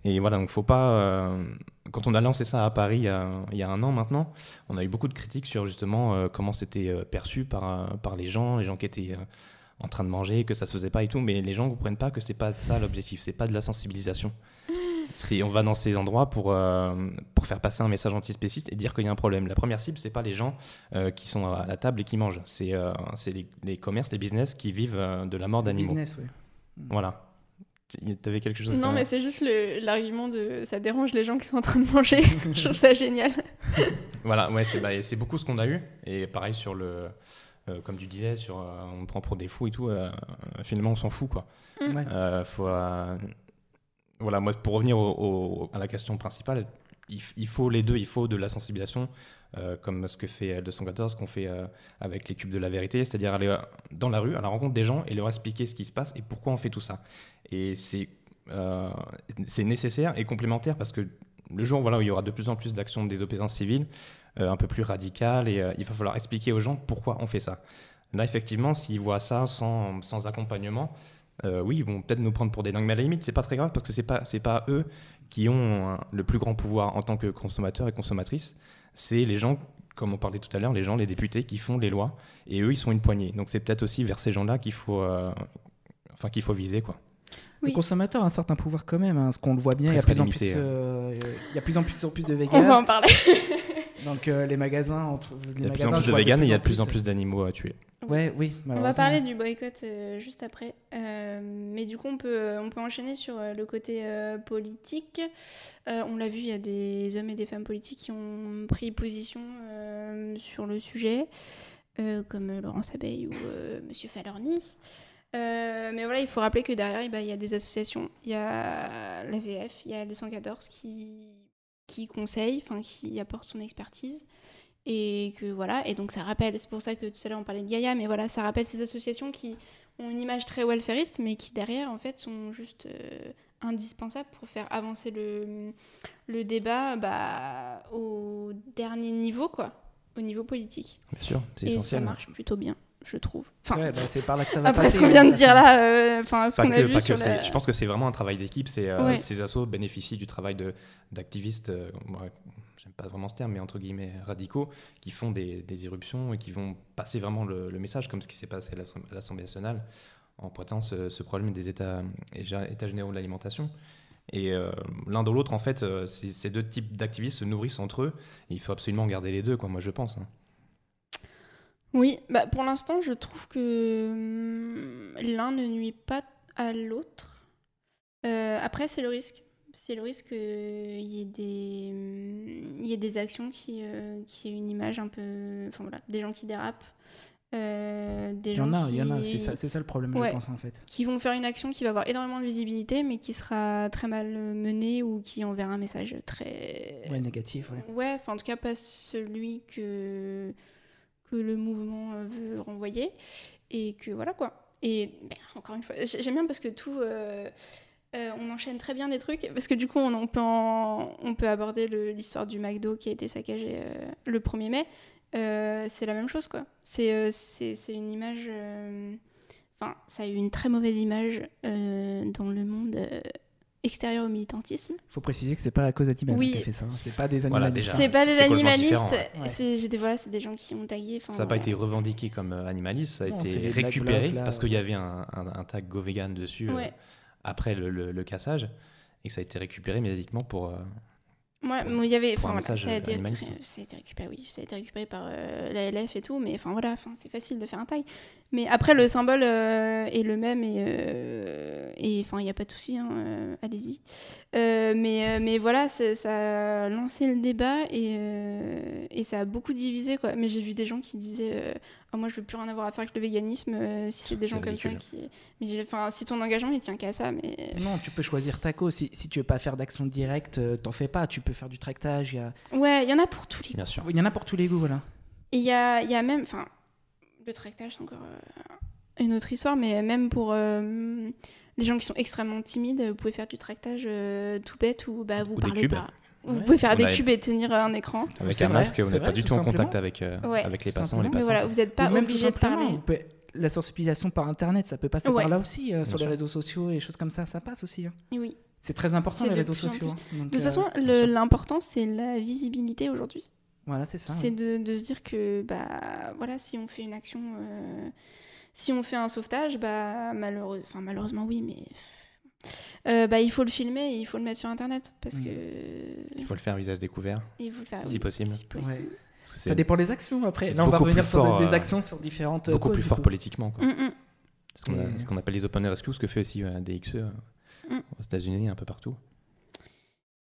Et voilà, donc faut pas. Euh, quand on a lancé ça à Paris il y a un an maintenant, on a eu beaucoup de critiques sur justement euh, comment c'était euh, perçu par, par les gens, les gens qui étaient en train de manger, que ça se faisait pas et tout. Mais les gens ne comprennent pas que c'est pas ça l'objectif, c'est pas de la sensibilisation. C'est on va dans ces endroits pour, pour faire passer un message antispéciste et dire qu'il y a un problème. La première cible, c'est pas les gens qui sont à la table et qui mangent, c'est les, les, commerces, les business qui vivent de la mort d'animaux. Business, oui. Voilà. T'avais quelque chose Non, mais c'est juste l'argument de ça dérange les gens qui sont en train de manger. je trouve ça génial. voilà, ouais, c'est bah, beaucoup ce qu'on a eu. Et pareil sur le. Euh, comme tu disais, sur, euh, on prend pour des fous et tout, euh, finalement on s'en fout quoi. Mm. faut, voilà, moi pour revenir à la question principale, il, faut les deux, il faut de la sensibilisation, comme ce que fait 214, qu'on fait avec les cubes de la vérité, c'est-à-dire aller dans la rue à la rencontre des gens et leur expliquer ce qui se passe et pourquoi on fait tout ça. Et euh, c'est nécessaire et complémentaire parce que le jour voilà, où il y aura de plus en plus d'actions de désobéissance civile, euh, un peu plus radicales, euh, il va falloir expliquer aux gens pourquoi on fait ça. Là, effectivement, s'ils voient ça sans, accompagnement, oui, ils vont peut-être nous prendre pour des dingues, mais à la limite, c'est pas très grave parce que c'est pas pas eux qui ont le plus grand pouvoir en tant que consommateurs et consommatrices. C'est les gens, comme on parlait tout à l'heure, les gens, les députés qui font les lois, et eux, ils sont une poignée. Donc c'est peut-être aussi vers ces gens-là qu'il faut, enfin qu'il faut viser, quoi. Le consommateur a un certain pouvoir quand même, hein, ce qu'on le voit bien. il y a plus en plus, euh, il y a plus en plus, en plus de véganes. On va en parler. Donc euh, les magasins entre les il y a de plus en plus de véganes et il y a de plus en plus d'animaux à tuer. Ouais, oui. On va parler du boycott euh, juste après, mais du coup on peut on peut enchaîner sur le côté politique. on l'a vu, il y a des hommes et des femmes politiques qui ont pris position sur le sujet, comme Laurence Abeille ou Monsieur Falorni. Euh, mais voilà, il faut rappeler que derrière, eh ben, il y a des associations. Il y a l'AVF, il y a 214 qui, qui conseille, enfin qui apporte son expertise. Et que voilà, et donc ça rappelle, c'est pour ça que tout à l'heure on parlait de Gaïa, mais voilà, ça rappelle ces associations qui ont une image très welfariste, mais qui derrière, en fait, sont juste euh, indispensables pour faire avancer le, le débat bah, au dernier niveau, quoi, au niveau politique. Bien sûr, c'est essentiel. Et ça marche plutôt bien je trouve. Enfin, bah, c'est par là que ça va après ce qu'on vient de dire là, euh, enfin ce qu'on a vu sur Je pense que c'est vraiment un travail d'équipe. C'est euh, ces assos bénéficient du travail d'activistes. Euh, j'aime pas vraiment ce terme, mais entre guillemets radicaux, qui font des, des éruptions et qui vont passer vraiment le, message, comme ce qui s'est passé à l'Assemblée nationale, en pointant ce, problème des états, états généraux de l'alimentation. Et l'un de l'autre, en fait, ces deux types d'activistes se nourrissent entre eux. il faut absolument garder les deux, quoi, moi je pense. Hein. Oui, bah pour l'instant, je trouve que hum, l'un ne nuit pas à l'autre. Euh, après, c'est le risque. C'est le risque qu'il y, ait des, hum, y ait des actions qui, euh, qui aient une image un peu. Enfin voilà, des gens qui dérapent. Euh, des il y en a, il y en a, c'est ça, ça, le problème, je pense en fait. Qui vont faire une action qui va avoir énormément de visibilité, mais qui sera très mal menée ou qui enverra un message très. Ouais, négatif, ouais. Ouais, enfin en tout cas, pas celui que le mouvement euh, veut renvoyer. Et que voilà quoi. Et ben, encore une fois, j'aime bien parce que tout. Euh, euh, on enchaîne très bien les trucs parce que du coup on, peut, on peut aborder l'histoire du McDo qui a été saccagé le 1er mai. c'est la même chose quoi. C'est une image. Enfin, ça a eu une très mauvaise image dans le monde extérieur au militantisme. Il faut préciser que c'est pas la cause animaliste qui a fait ça. Hein. C'est pas des animalistes. c'est pas des animalistes. C'est voilà, des gens qui ont tagué. Ça n'a pas été revendiqué comme euh, animaliste. Ça a été récupéré parce qu'il y avait un, tag go vegan dessus euh, après le, cassage et que ça a été récupéré médiatiquement pour. Euh, Ouais, il y avait, enfin, ça, a été, ça a été récupéré, oui, ça a été récupéré par euh, la LF et tout, mais enfin voilà, enfin c'est facile de faire un taille. Mais après le symbole euh, est le même et euh, et enfin il n'y a pas de souci, hein, allez-y. mais mais voilà, ça a lancé le débat et et ça a beaucoup divisé quoi. Mais j'ai vu des gens qui disaient ah, moi je veux plus rien avoir à faire avec le véganisme si c'est des gens comme ça qui. Mais enfin si ton engagement il tient qu'à ça, mais. Non, tu peux choisir ta cause. Si, si tu veux pas faire d'action directe, t'en fais pas. Tu peux faire du tractage. Y a... Ouais, il y en a pour tous les goûts. Bien. Il y en a pour tous les goûts, voilà. Et il y a, y a, même. Enfin, le tractage, c'est encore. Euh, une autre histoire, mais même pour euh, les gens qui sont extrêmement timides, vous pouvez faire du tractage euh, tout bête où bah, vous Ou des parlez cubes. pas. Vous Ouais. pouvez faire On des a- cubes et tenir un écran. Avec un masque, n'est vrai, pas du tout tout en contact avec, euh, Ouais. avec les passants, les passants. voilà, vous n'êtes pas Ou obligé de parler. vous pouvez- La sensibilisation par Internet, ça peut passer Ouais. par là aussi. euh, sur sûr. les réseaux sociaux et les choses comme ça, ça passe aussi. hein. Oui. C'est très important les réseaux sociaux. hein. Donc, De toute euh, façon, l'important, c'est la visibilité aujourd'hui. Voilà, c'est ça. c'est ouais. de, de se dire que bah voilà si on fait une action euh, si on fait un sauvetage bah malheureux enfin malheureusement oui mais euh, bah il faut le filmer et il faut le mettre sur internet parce Mm. que Il faut le faire à visage découvert. il faut le faire si oui, possible. si possible. Ouais. Parce que Ça dépend des actions après. Là, on va revenir sur fort, des euh, actions sur différentes beaucoup causes, plus fort politiquement. quoi. Mm, mm. Ce qu'on Et- appelle les open rescue, ce que fait aussi euh, DXE euh, Mm. aux États-Unis, un peu partout.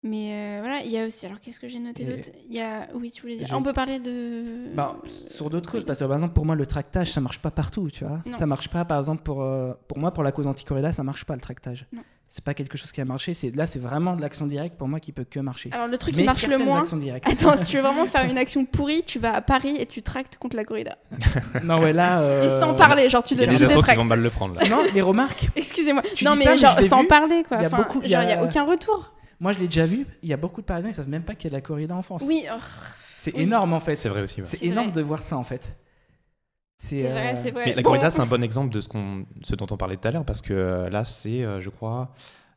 Mais euh, voilà il y a aussi alors qu'est-ce que j'ai noté d'autre? Il y a oui tu voulais dire on peut parler de Bah, sur d'autres oui. causes, parce que par exemple, pour moi, le tractage, ça marche pas partout, tu vois. Non. Ça marche pas, par exemple, pour, euh, pour moi, pour la cause anti-corrida, ça marche pas le tractage. Non. C'est pas quelque chose qui a marché. C'est Là, c'est vraiment de l'action directe pour moi qui peut que marcher. alors le truc Mais qui marche le moins attends si tu veux vraiment faire une action pourrie tu vas à Paris et tu tractes contre la corrida non, ouais, là. et euh, sans parler genre tu Il y a donnes des tu détractes vont mal le prendre là. Non, les remarques. Excusez-moi. Non, dis mais, ça, mais genre sans vu. parler, quoi. Il y a Enfin, beaucoup- il y genre, il n'y a a- aucun retour. Moi, je l'ai déjà vu. Il y a beaucoup de Parisiens, ils savent même pas qu'il y a de la corrida en France. Oui, oh, C'est oui. énorme, en fait. C'est vrai aussi. ouais. C'est énorme vrai. de voir ça, en fait. C'est vrai, euh, c'est vrai. Mais la Bon, corrida, c'est un bon exemple de ce, qu'on, ce dont on parlait tout à l'heure, parce que euh, là, c'est, euh, je crois,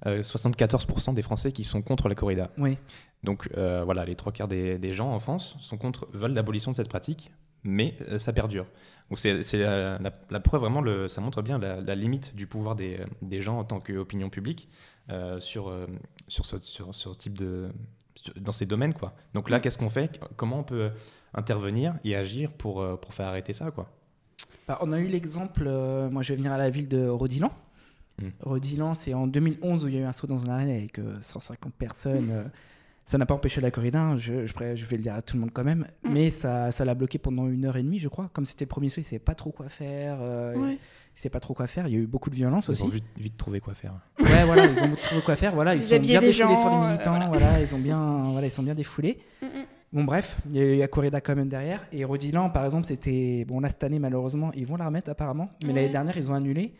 euh, 74% des Français qui sont contre la corrida. Oui. Donc euh, voilà, les trois quarts des, des gens en France sont contre, veulent l'abolition de cette pratique, mais euh, ça perdure. C'est, la, la- la preuve vraiment, le, ça montre bien la, la limite du pouvoir des, des gens en tant qu'opinion publique euh, sur, euh, sur, ce, sur ce type de sur- dans ces domaines quoi. Donc là, Mm. qu'est-ce qu'on fait? Comment on peut intervenir et agir pour, pour faire arrêter ça quoi? Bah, on a eu l'exemple, moi je vais venir à la ville de Rodilan. Mm. Rodilan, c'est en 2011 où il y a eu un saut dans une arène avec euh, 150 personnes. euh, ça n'a pas empêché la corrida, hein, je, je, pourrais- je vais le dire à tout le monde quand même. Mm. Mais ça ça l'a bloqué pendant une heure et demie, je crois. Comme c'était le premier saut, il ne savait pas trop quoi faire. euh, Ouais. Il sait pas trop quoi faire. Il y a eu beaucoup de violence Ils aussi. ont vite, vite trouvé quoi faire. Ouais, voilà, ils ont trouvé quoi faire. Voilà, ils Ils sont bien défoulés sur les gens, euh, militants. voilà. voilà. ils ont bien, voilà, ils sont bien défoulés. Mm, mm. Bon, bref, il y a eu la corrida quand même derrière. Et Rodilan, par exemple, c'était. Bon, là, cette année, malheureusement, ils vont la remettre apparemment. Mais Ouais. l'année dernière, ils ont annulé.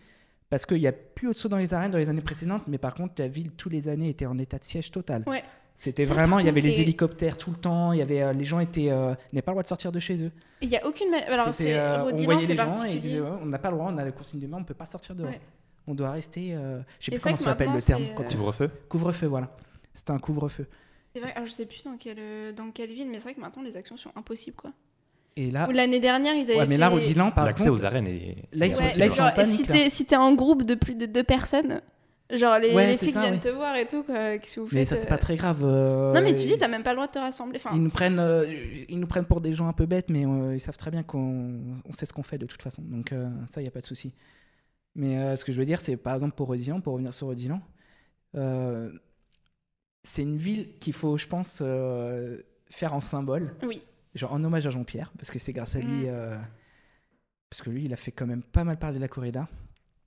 Parce qu'il n'y a plus de saut dans les arènes dans les années précédentes. Mais par contre, la ville, tous les années, était en état de siège total. Ouais. C'était vraiment. Il y avait les hélicoptères tout le temps. Il y avait, euh, les gens étaient. euh, n'avaient pas le droit de sortir de chez eux. Il n'y a aucune. Alors, c'est. euh, on Rodilan, voyait les gens et ils disaient ouais, on n'a pas le droit, on a la consigne de main, on ne peut pas sortir dehors. Ouais. On doit rester. euh, je sais plus comment ça s'appelle le terme. quand euh, Couvre-feu Couvre-feu, voilà. C'était un couvre-feu. C'est vrai, alors je sais plus dans quelle, dans quelle ville, mais c'est vrai que maintenant les actions sont impossibles, quoi. Et là, l'année dernière, ils avaient. Ah. ouais, mais là, fait- Rodilan, par L'accès aux arènes est. Là, ils sont- Ouais, là, ils sont en panique, si t'es en groupe de plus de deux personnes, genre les, Ouais, les flics ça, viennent ouais. te voir et tout. Qu'est-ce que vous mais faites ça c'est euh, pas très grave. euh, Non, mais tu dis, t'as même pas le droit de te rassembler. Enfin, ils nous prennent, euh, ils nous prennent pour des gens un peu bêtes, mais euh, ils savent très bien qu'on on sait ce qu'on fait de toute façon. Donc euh, ça, il y a pas de souci. Mais euh, ce que je veux dire, c'est par exemple pour Rodilan, pour revenir sur Rodilan, euh, c'est une ville qu'il faut, je pense, euh, faire en symbole. Oui. genre en hommage à Jean-Pierre, parce que c'est grâce à lui, Mm. euh, parce que lui, il a fait quand même pas mal parler de la corrida,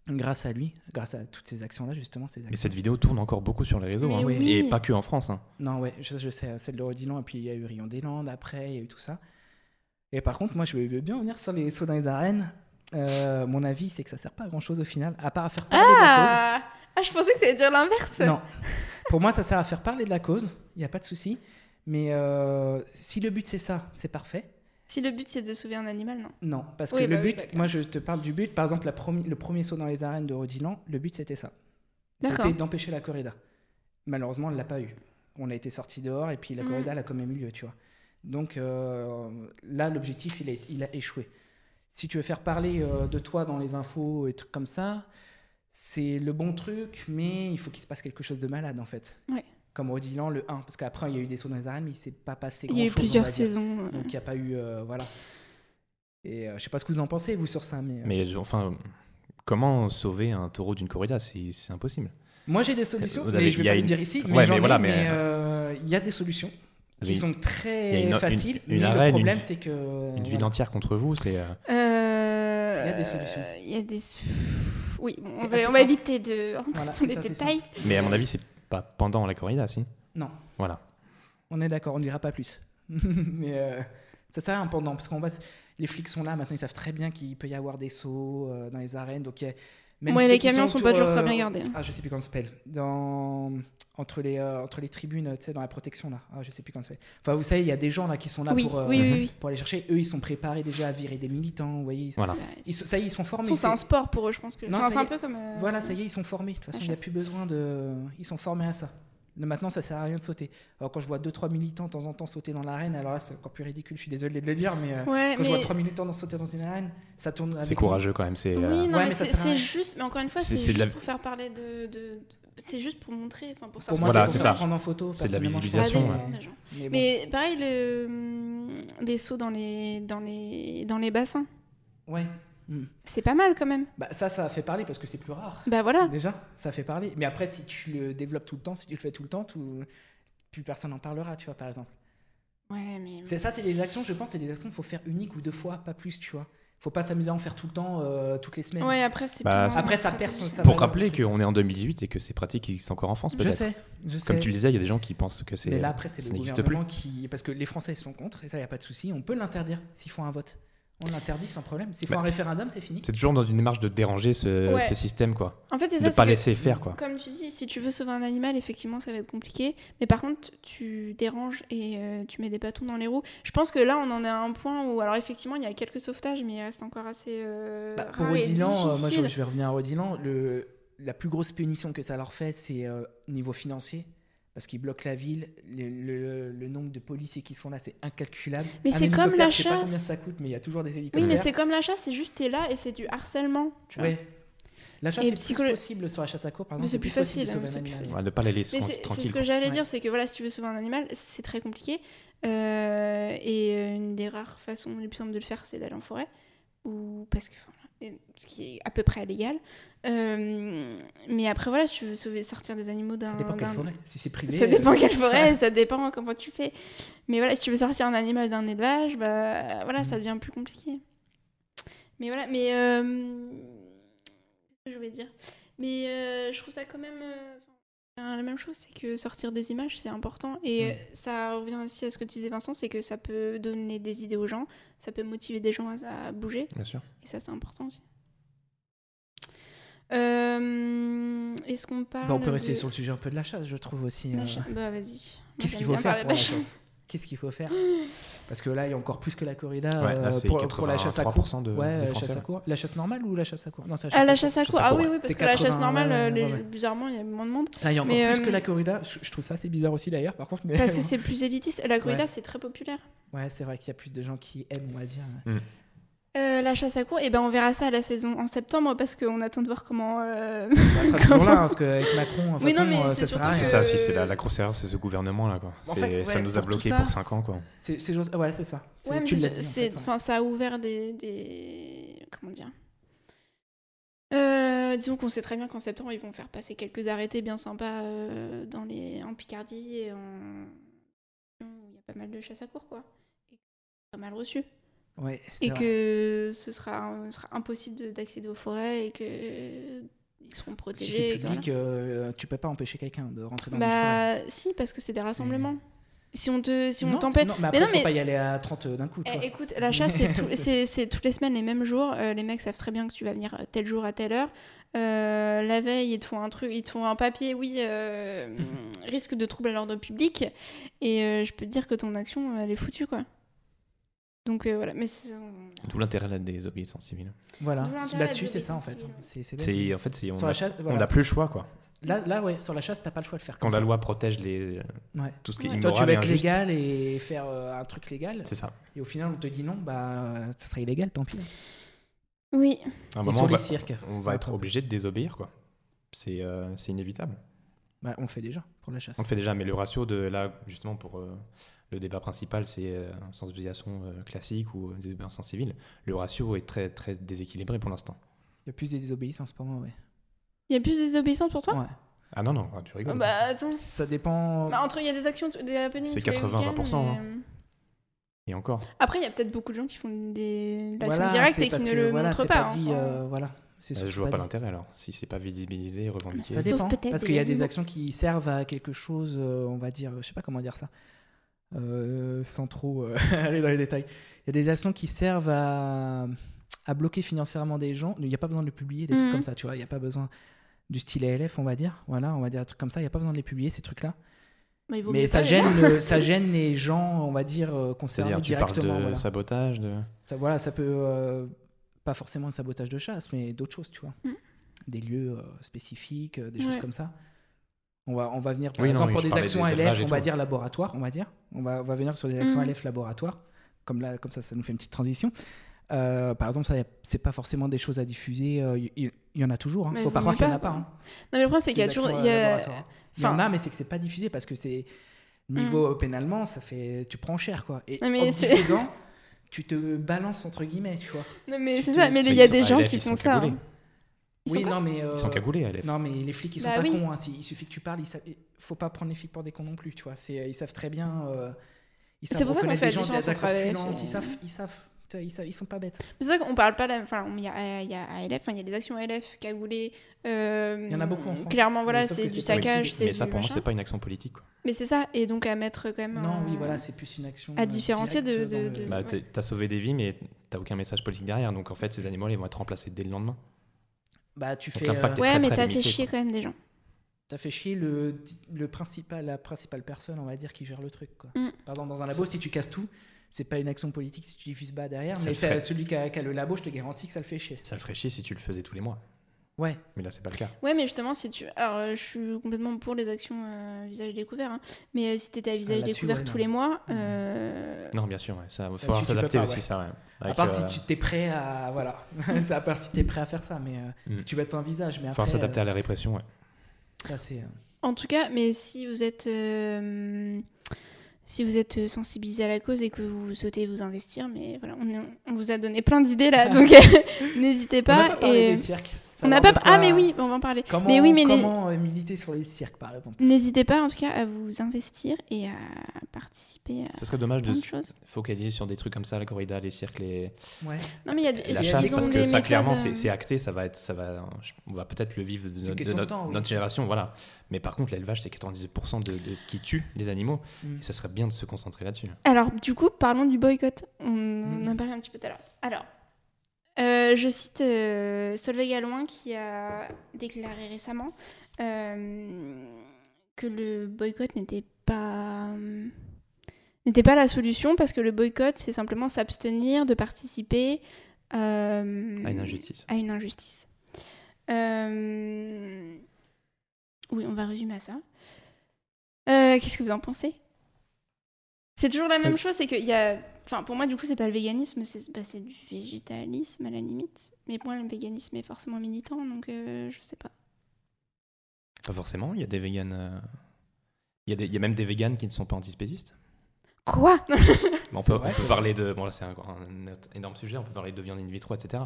grâce à lui, grâce à toutes ces actions-là, justement. Ces Mais actions. cette vidéo tourne encore beaucoup sur les réseaux, Mais hein. oui. et pas que en France. hein. Non, ouais, je, je sais, celle de Rodilan, et puis il y a eu Rion des Landes après, il y a eu tout ça. Et par contre, moi, je veux bien revenir sur les sauts dans les arènes. Euh, mon avis, c'est que ça sert pas à grand chose au final, à part à faire parler de la Ah Ah, je pensais que t'allais dire l'inverse. cause. Non, pour moi, ça sert à faire parler de la cause, il n'y a pas de souci. Mais euh, si le but c'est ça, c'est parfait. Si le but c'est de sauver un animal, non? Non, parce Oui, que bah le oui, but, moi je te parle du but, par exemple la promi- le premier saut dans les arènes de Rodilan, le but c'était ça. C'était d'empêcher la corrida. Malheureusement, on ne l'a pas eu. On a été sorti dehors et puis la Mhm. corrida elle a quand même eu lieu, tu vois. Donc euh, là, l'objectif, il a, il a échoué. Si tu veux faire parler euh, de toi dans les infos et trucs comme ça, c'est le bon truc, mais il faut qu'il se passe quelque chose de malade en fait. Ouais. Comme Rodilan, le 1, parce qu'après il y a eu des sauts dans les arènes, mais il s'est pas passé Il y a eu grand-chose, plusieurs saisons. euh. Donc il n'y a pas eu. euh, voilà. Et euh, je sais pas ce que vous en pensez, vous, sur ça, mais. euh, Mais je- enfin, comment sauver un taureau d'une corrida? C'est c'est impossible. Moi j'ai des solutions, Vous mais avez- je vais il y a pas les une- dire ici. Ouais, mais voilà, euh, il y a des solutions qui sont très une- faciles. une mais arène, le problème une- c'est que. Une ville voilà. entière contre vous, c'est. euh, Euh, Il y a des solutions. Il y a des. Oui, bon, on, va, on va éviter de Voilà, rentrer c'est dans les assez détails. Mais à mon avis, c'est pas pendant la corrida, si Non, Voilà. on est d'accord, on ne dira pas plus. mais euh, Ça sert à rien pendant, parce qu'on va, les flics sont là maintenant, ils savent très bien qu'il peut y avoir des sauts euh, dans les arènes, donc il y a- même Ouais, les camions sont pas autour, toujours très bien euh, gardés. Ah, je sais plus comment ça s'appelle. Dans entre les euh, entre les tribunes, tu sais, dans la protection là. Ah, je sais plus comment ça s'appelle. Enfin, vous savez, il y a des gens là qui sont là oui, pour euh, oui, oui, oui. pour aller chercher. Eux, ils sont préparés déjà à virer des militants. Vous voyez, ils, Voilà. Ils sont- ça y est, ils sont formés. c'est un sport pour eux, je pense que. Non, Enfin, c'est un peu comme. euh, Voilà, ça y est, ils sont formés. De toute façon, il n'y a plus besoin de. Ils sont formés à ça. Maintenant, ça sert à rien de sauter. Alors, quand je vois 2-3 militants de temps en temps sauter dans l'arène, alors là, c'est encore plus ridicule. Je suis désolé de le dire, mais euh, Ouais, quand je vois mais. 3 militants dans- sauter dans une arène, ça tourne. C'est courageux quand même. C'est. Oui, euh, non, Ouais, mais, c'est juste, mais encore une fois, C'est- c'est c'est de juste la- pour faire parler de. de- de- C'est juste pour montrer, enfin pour Pour moi, Voilà, c'est ça. prendre en photo. C'est de la visibilisation, pense, ouais. mais- mais bon. Mais pareil, le... les sauts dans les, dans les, dans les bassins, Ouais. Hmm. c'est pas mal quand même. Bah, ça, ça fait parler parce que c'est plus rare. Bah voilà. Déjà, ça fait parler. Mais après, si tu le développes tout le temps, si tu le fais tout le temps, tout... plus personne n'en parlera, tu vois, par exemple. Ouais, mais. C'est ça, c'est des actions, je pense, c'est des actions qu'il faut faire unique ou deux fois, pas plus, tu vois. Faut pas s'amuser à en faire tout le temps, euh, toutes les semaines. Ouais, après, c'est Bah, plus Après, ça perd plus- son- ça Pour rappeler qu'on est en 2018 et que ces pratiques existent encore en France, Je peut-être. sais, je sais. Comme tu le disais, il y a des gens qui pensent que c'est. Mais là, après, c'est le gouvernement qui. Parce que les Français sont contre, et ça, il n'y a pas de souci. On peut l'interdire s'ils font un vote. On l'interdit sans problème. Font Bah, un c'est- référendum, c'est fini. C'est toujours dans une démarche de déranger ce, Ouais. ce système, quoi. En fait, c'est Ne ça. pas c'est que- laisser faire, quoi. Comme tu dis, si tu veux sauver un animal, effectivement, ça va être compliqué. Mais par contre, tu déranges et euh, tu mets des bâtons dans les roues. Je pense que là, on en est à un point où, alors effectivement, il y a quelques sauvetages, mais il reste encore assez euh, Bah, pour rare et Rodilan, euh, moi je, vais revenir à Rodilan. Le, la plus grosse punition que ça leur fait, c'est euh, au niveau financier. Parce qu'ils bloquent la ville. Le, le- le nombre de policiers qui sont là, c'est incalculable. Mais c'est comme hélicoptère, la Je sais pas chasse. combien ça coûte, mais il y a toujours des hélicoptères. Oui, mais c'est comme la chasse, c'est juste t'es là et c'est du harcèlement. Tu vois. Ouais. La chasse Et est psycholo- plus possible sur la chasse à court, par exemple. c'est plus facile, sauver c'est un animal. Ouais, ne pas les laisser c'est- c'est ce que j'allais Ouais. dire, c'est que voilà, si tu veux sauver un animal, c'est très compliqué. Euh, et euh, une des rares façons les plus simples de le faire, c'est d'aller en forêt, ou parce que, enfin, ce qui est à peu près illégal. Euh, mais après voilà, si tu veux sauver, sortir des animaux d'un, Ça dépend quelle forêt. Si c'est privé. ça euh, dépend quelle forêt, ça dépend comment tu fais. Mais voilà, si tu veux sortir un animal d'un élevage, bah voilà, ça Mm. devient plus compliqué. Mais voilà, mais euh, je voulais dire? Mais euh, je trouve ça quand même euh, la même chose, c'est que sortir des images, c'est important. Et ça revient aussi à ce que tu disais, Vincent, c'est que ça peut donner des idées aux gens, ça peut motiver des gens à, à bouger. Bien sûr. Et ça, c'est important aussi. Euh, Est-ce qu'on parle bah, on peut rester de- sur le sujet un peu de la chasse, je trouve aussi. la euh. Bah vas-y. Qu'est-ce qu'il faut faire pour la chasse? Qu'est-ce qu'il faut faire Parce que là, il y a encore plus que la corrida Ouais, là, euh, pour, la chasse à court. 83% de- ouais, la Français, chasse à. La chasse normale ou la chasse à court Non, c'est Ah, la chasse à à Ah oui, oui, parce que la chasse 80, normale, euh, les- ouais, bizarrement, il y a moins de monde. Là, il y a encore Mais, plus euh, que la corrida. Je, je trouve ça assez bizarre aussi d'ailleurs, par contre. Mais Parce que c'est plus élitiste. La corrida, Ouais. c'est très populaire. ouais, c'est vrai qu'il y a plus de gens qui aiment, on va dire. Euh, la chasse à court, et ben on verra ça à la saison en septembre parce qu'on attend de voir comment. euh, elle sera toujours là, hein, parce qu'avec Macron, Oui, non, façon, mais euh, c'est ça sert à surtout C'est ça aussi, c'est la, la grosse erreur, c'est ce gouvernement-là, quoi. En C'est- fait, ça nous a bloqué ça- pour 5 ans, quoi. C'est, c'est ouais, c'est ça. C'est- Ouais, mais c'est- en fait, ça a ouvert des, des... comment dire Euh, Disons qu'on sait très bien qu'en septembre ils vont faire passer quelques arrêtés bien sympas euh, dans les en Picardie et en il y a pas mal de chasse à court quoi, et pas mal reçu. Ouais, c'est et vrai. que ce sera, impossible de- d'accéder aux forêts et que ils seront Si protégés. c'est et que voilà. public, euh, tu peux pas empêcher quelqu'un de rentrer dans une forêt. Bah si parce que c'est des rassemblements. Si on te si on t'empêche non, mais après, Mais non, faut mais- pas y aller à 30 d'un coup, tu Eh, vois. écoute, la chasse, c'est tout- c'est c'est toutes les semaines, les mêmes jours. Euh, les mecs savent très bien que tu vas venir tel jour à telle heure. Euh, la veille, ils te font un truc, ils te font un papier, oui, euh, risque de trouble à l'ordre public. Et euh, je peux te dire que ton action, elle est foutue, quoi. Donc euh, voilà, mais c'est- D'où l'intérêt là, des désobéissances civiles. Voilà, là-dessus, de c'est ça en fait. C'est, en fait, c'est on voilà. n'a plus le choix, quoi. Là, là, ouais, sur la chasse, t'as pas le choix de faire Quand comme la ça. loi protège les Ouais. tout ce qui est Ouais. Toi, tu immoral veux et être injuste. légal et faire euh, un truc légal, C'est ça. et au final, on te dit non, bah, ça sera illégal, tant pis. oui. À un et moment, sur on les va, cirques, on va être obligé de désobéir, quoi. C'est euh, c'est inévitable. Bah, on le fait déjà pour la chasse. On le fait déjà, mais le ratio de là, justement, pour euh, le débat principal, c'est euh, sensibilisation euh, classique ou désobéissance civile. Le ratio est très, très déséquilibré pour l'instant. Il y a plus des désobéissances pour moi, ouais. Il y a plus de désobéissance pour toi? Ouais. Ah non, non, ah, tu rigoles. Bah attends. Ça dépend. Bah, entre il y a des actions, des happenings C'est tous les 80, week-ends, 20%, mais, euh, Et encore. Après, il y a peut-être beaucoup de gens qui font des l'actions Voilà, directes et qui ne que, le voilà, montrent pas. pas dit, hein. euh, voilà. Euh, je vois pas l'intérêt alors. Si c'est pas visibilisé, revendiqué. Ça dépend. peut-être Parce des qu'il y a des actions qui servent à quelque chose, euh, on va dire, je sais pas comment dire ça, euh, sans trop euh, aller dans les détails. Il y a des actions qui servent à, à bloquer financièrement des gens. Il n'y a pas besoin de les publier, des trucs Mhm. comme ça, tu vois. Il n'y a pas besoin du style ALF, on va dire. Voilà, on va dire un truc comme ça. Il n'y a pas besoin de les publier, ces trucs-là. Mais ça gêne, le- ça gêne les gens, on va dire, euh, concernés C'est-à-dire, tu parles de directement. voilà. sabotage, de. Ça, voilà, ça peut euh, pas forcément un sabotage de chasse, mais d'autres choses, tu vois. Mm. Des lieux euh, spécifiques, des choses comme ça. On va, on va venir, par Oui, exemple, pour des actions des LF, on va dire laboratoire, on va dire. On va, on va venir sur des actions Mm. LF laboratoire. Comme, là, comme ça, ça nous fait une petite transition. Euh, par exemple, a- c'est pas forcément des choses à diffuser. euh, Il y, il y en a toujours. Hein. Mais Faut pas croire qu'il y en a pas, quoi. hein. Non, mais le problème, c'est qu'il y a toujours. il y euh, a- laboratoires. Il y en enfin- a, mais c'est que c'est pas diffusé parce que c'est niveau pénalement, ça fait, tu prends cher quoi. Et Non, mais en diffusant, tu te balances entre guillemets, tu vois. Non, mais Tu c'est te- ça. Mais tu- il y a des gens LF, qui font ça. hein. Ils oui, sont non, mais. euh, Ils sont cagoulés, LF. Non, mais les flics, ils sont Bah pas oui. cons. hein. Il suffit que tu parles. Ils savent... faut pas prendre les flics pour des cons non plus. Tu vois. C'est- Ils savent très bien. euh, Ils C'est pour ça qu'on fait des la différence entre corpulence. et- Ils savent. Ils savent. Ils, savent- ils sont pas bêtes. C'est ça qu'on parle pas. la- Enfin, il y a, il y a ALF, enfin, il y a des actions ALF, cagoulées. euh, Il y en a beaucoup en France. Clairement, voilà, c'est du saccage, Mais ça, pour moi, c'est pas une action politique. Quoi. Mais c'est ça. Et donc à mettre quand même. Non, un- oui, voilà, c'est plus une action. à différencier de- directe de- dans de- le- Bah, t'as sauvé des vies, mais t'as aucun message politique derrière. Donc en fait, ces animaux, ils vont être remplacés dès le lendemain. Bah, tu Donc, fais. euh, Ouais, très, mais t'as fait chier quoi. quand même des gens. T'as fait chier le, le principal, la principale personne, on va dire, qui gère le truc. Quoi. Mm. Par exemple, dans un labo, si tu casses tout, c'est pas une action politique si tu diffuses pas derrière, Ça mais celui qui a, qui a le labo, je te garantis que ça le fait chier. Ça le ferait chier si tu le faisais tous les mois. Ouais. Mais là, c'est pas le cas. Ouais, mais justement, si tu. Alors, euh, je suis complètement pour les actions euh, visage découvert, hein. mais euh, si t'étais à visage là-dessus, découvert ouais, tous non. les mois, Non, bien sûr, ouais, ça va falloir s'adapter pas, aussi, ouais. ça. Ouais. À Avec, part euh, si tu t'es prêt à. Voilà. à part si t'es prêt à faire ça, mais euh, Mm. si tu veux être un visage. Mais après. falloir s'adapter euh, à la répression, ouais. là, c'est, En tout cas, mais si vous êtes euh, si vous êtes sensibilisé à la cause et que vous souhaitez vous investir, mais voilà, on, est- on vous a donné plein d'idées là, donc n'hésitez On n'a pas. pas parlé et des cirques. On n'a pas de ah quoi- mais oui, on va en parler. Comment, mais oui, mais comment euh, militer sur les cirques, par exemple? N'hésitez pas en tout cas à vous investir et à participer à Ce serait dommage de se focaliser sur des trucs comme ça, la corrida, les cirques, les... Ouais. Non mais il y a des, la chasse, parce que ça, clairement, c'est euh, c'est acté, ça va être, ça va, on va peut-être le vivre de, notre- de question de notre, temps, oui. notre génération, voilà. Mais par contre, l'élevage, c'est 98% de, de ce qui tue les animaux, Mm. et ça serait bien de se concentrer là-dessus. Alors, du coup, parlons du boycott. On Mm. en a parlé un petit peu tout à l'heure. Alors, euh, je cite euh, Solveig qui a déclaré récemment euh, que le boycott n'était pas n'était pas la solution parce que le boycott c'est simplement s'abstenir de participer euh, À une injustice. à une injustice. Euh, Oui, on va résumer à ça. Euh, Qu'est-ce que vous en pensez? C'est toujours la même chose, c'est qu'il y a... Enfin, pour moi, du coup, c'est pas le véganisme, c'est bah, du végétalisme à la limite. Mais pour moi, le véganisme est forcément militant, donc euh, je sais pas. Pas forcément, il y a des véganes... euh, Il y, a des- il y a même des véganes qui ne sont pas antispécistes. Quoi? On peut, vrai, on c'est peut parler de... Bon là, c'est un, un énorme sujet, on peut parler de viande in vitro, etc.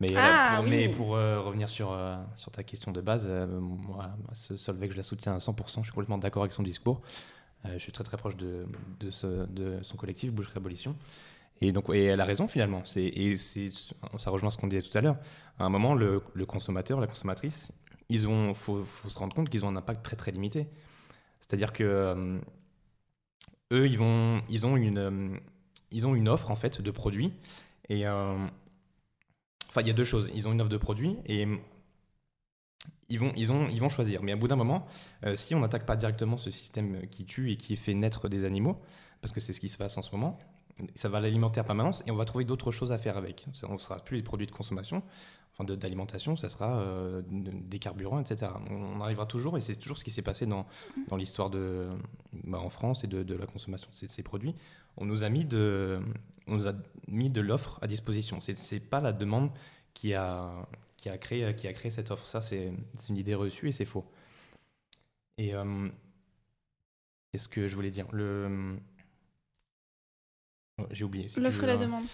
Mais, euh, Ah, pour, oui. mais pour euh, revenir sur, euh, sur ta question de base, euh, moi, Solveig, je la soutiens à 100%, je suis complètement d'accord avec son discours. Euh, je suis très très proche de, son collectif Boucherie Abolition. Et donc, et elle a raison finalement. Ça rejoint ce qu'on disait tout à l'heure. À un moment, le, consommateur, la consommatrice, ils ont, faut, se rendre compte qu'ils ont un impact très très limité. C'est-à-dire que euh, eux, ils vont, ils ont une, euh, ils ont une offre en fait de produits. Enfin, il y a deux choses. Ils ont une offre de produits et ils vont, ils ont, ils vont choisir. Mais à bout d'un moment, euh, si on n'attaque pas directement ce système qui tue et qui fait naître des animaux, parce que c'est ce qui se passe en ce moment, ça va l'alimenter à permanence et on va trouver d'autres choses à faire avec. On ne sera plus les produits de consommation, enfin d'alimentation, ça sera euh, de- des carburants, etc. On, on arrivera toujours, et c'est toujours ce qui s'est passé dans, dans l'histoire de, bah, en France et de, de la consommation de ces, ces produits. On nous a mis de, on nous a mis de l'offre à disposition. C'est c'est pas la demande qui a, qui a créé, qui a créé cette offre. Ça, c'est c'est une idée reçue et c'est faux. Et euh, qu'est-ce que je voulais dire Le Oh, j'ai oublié. si L'offre et la hein. demande.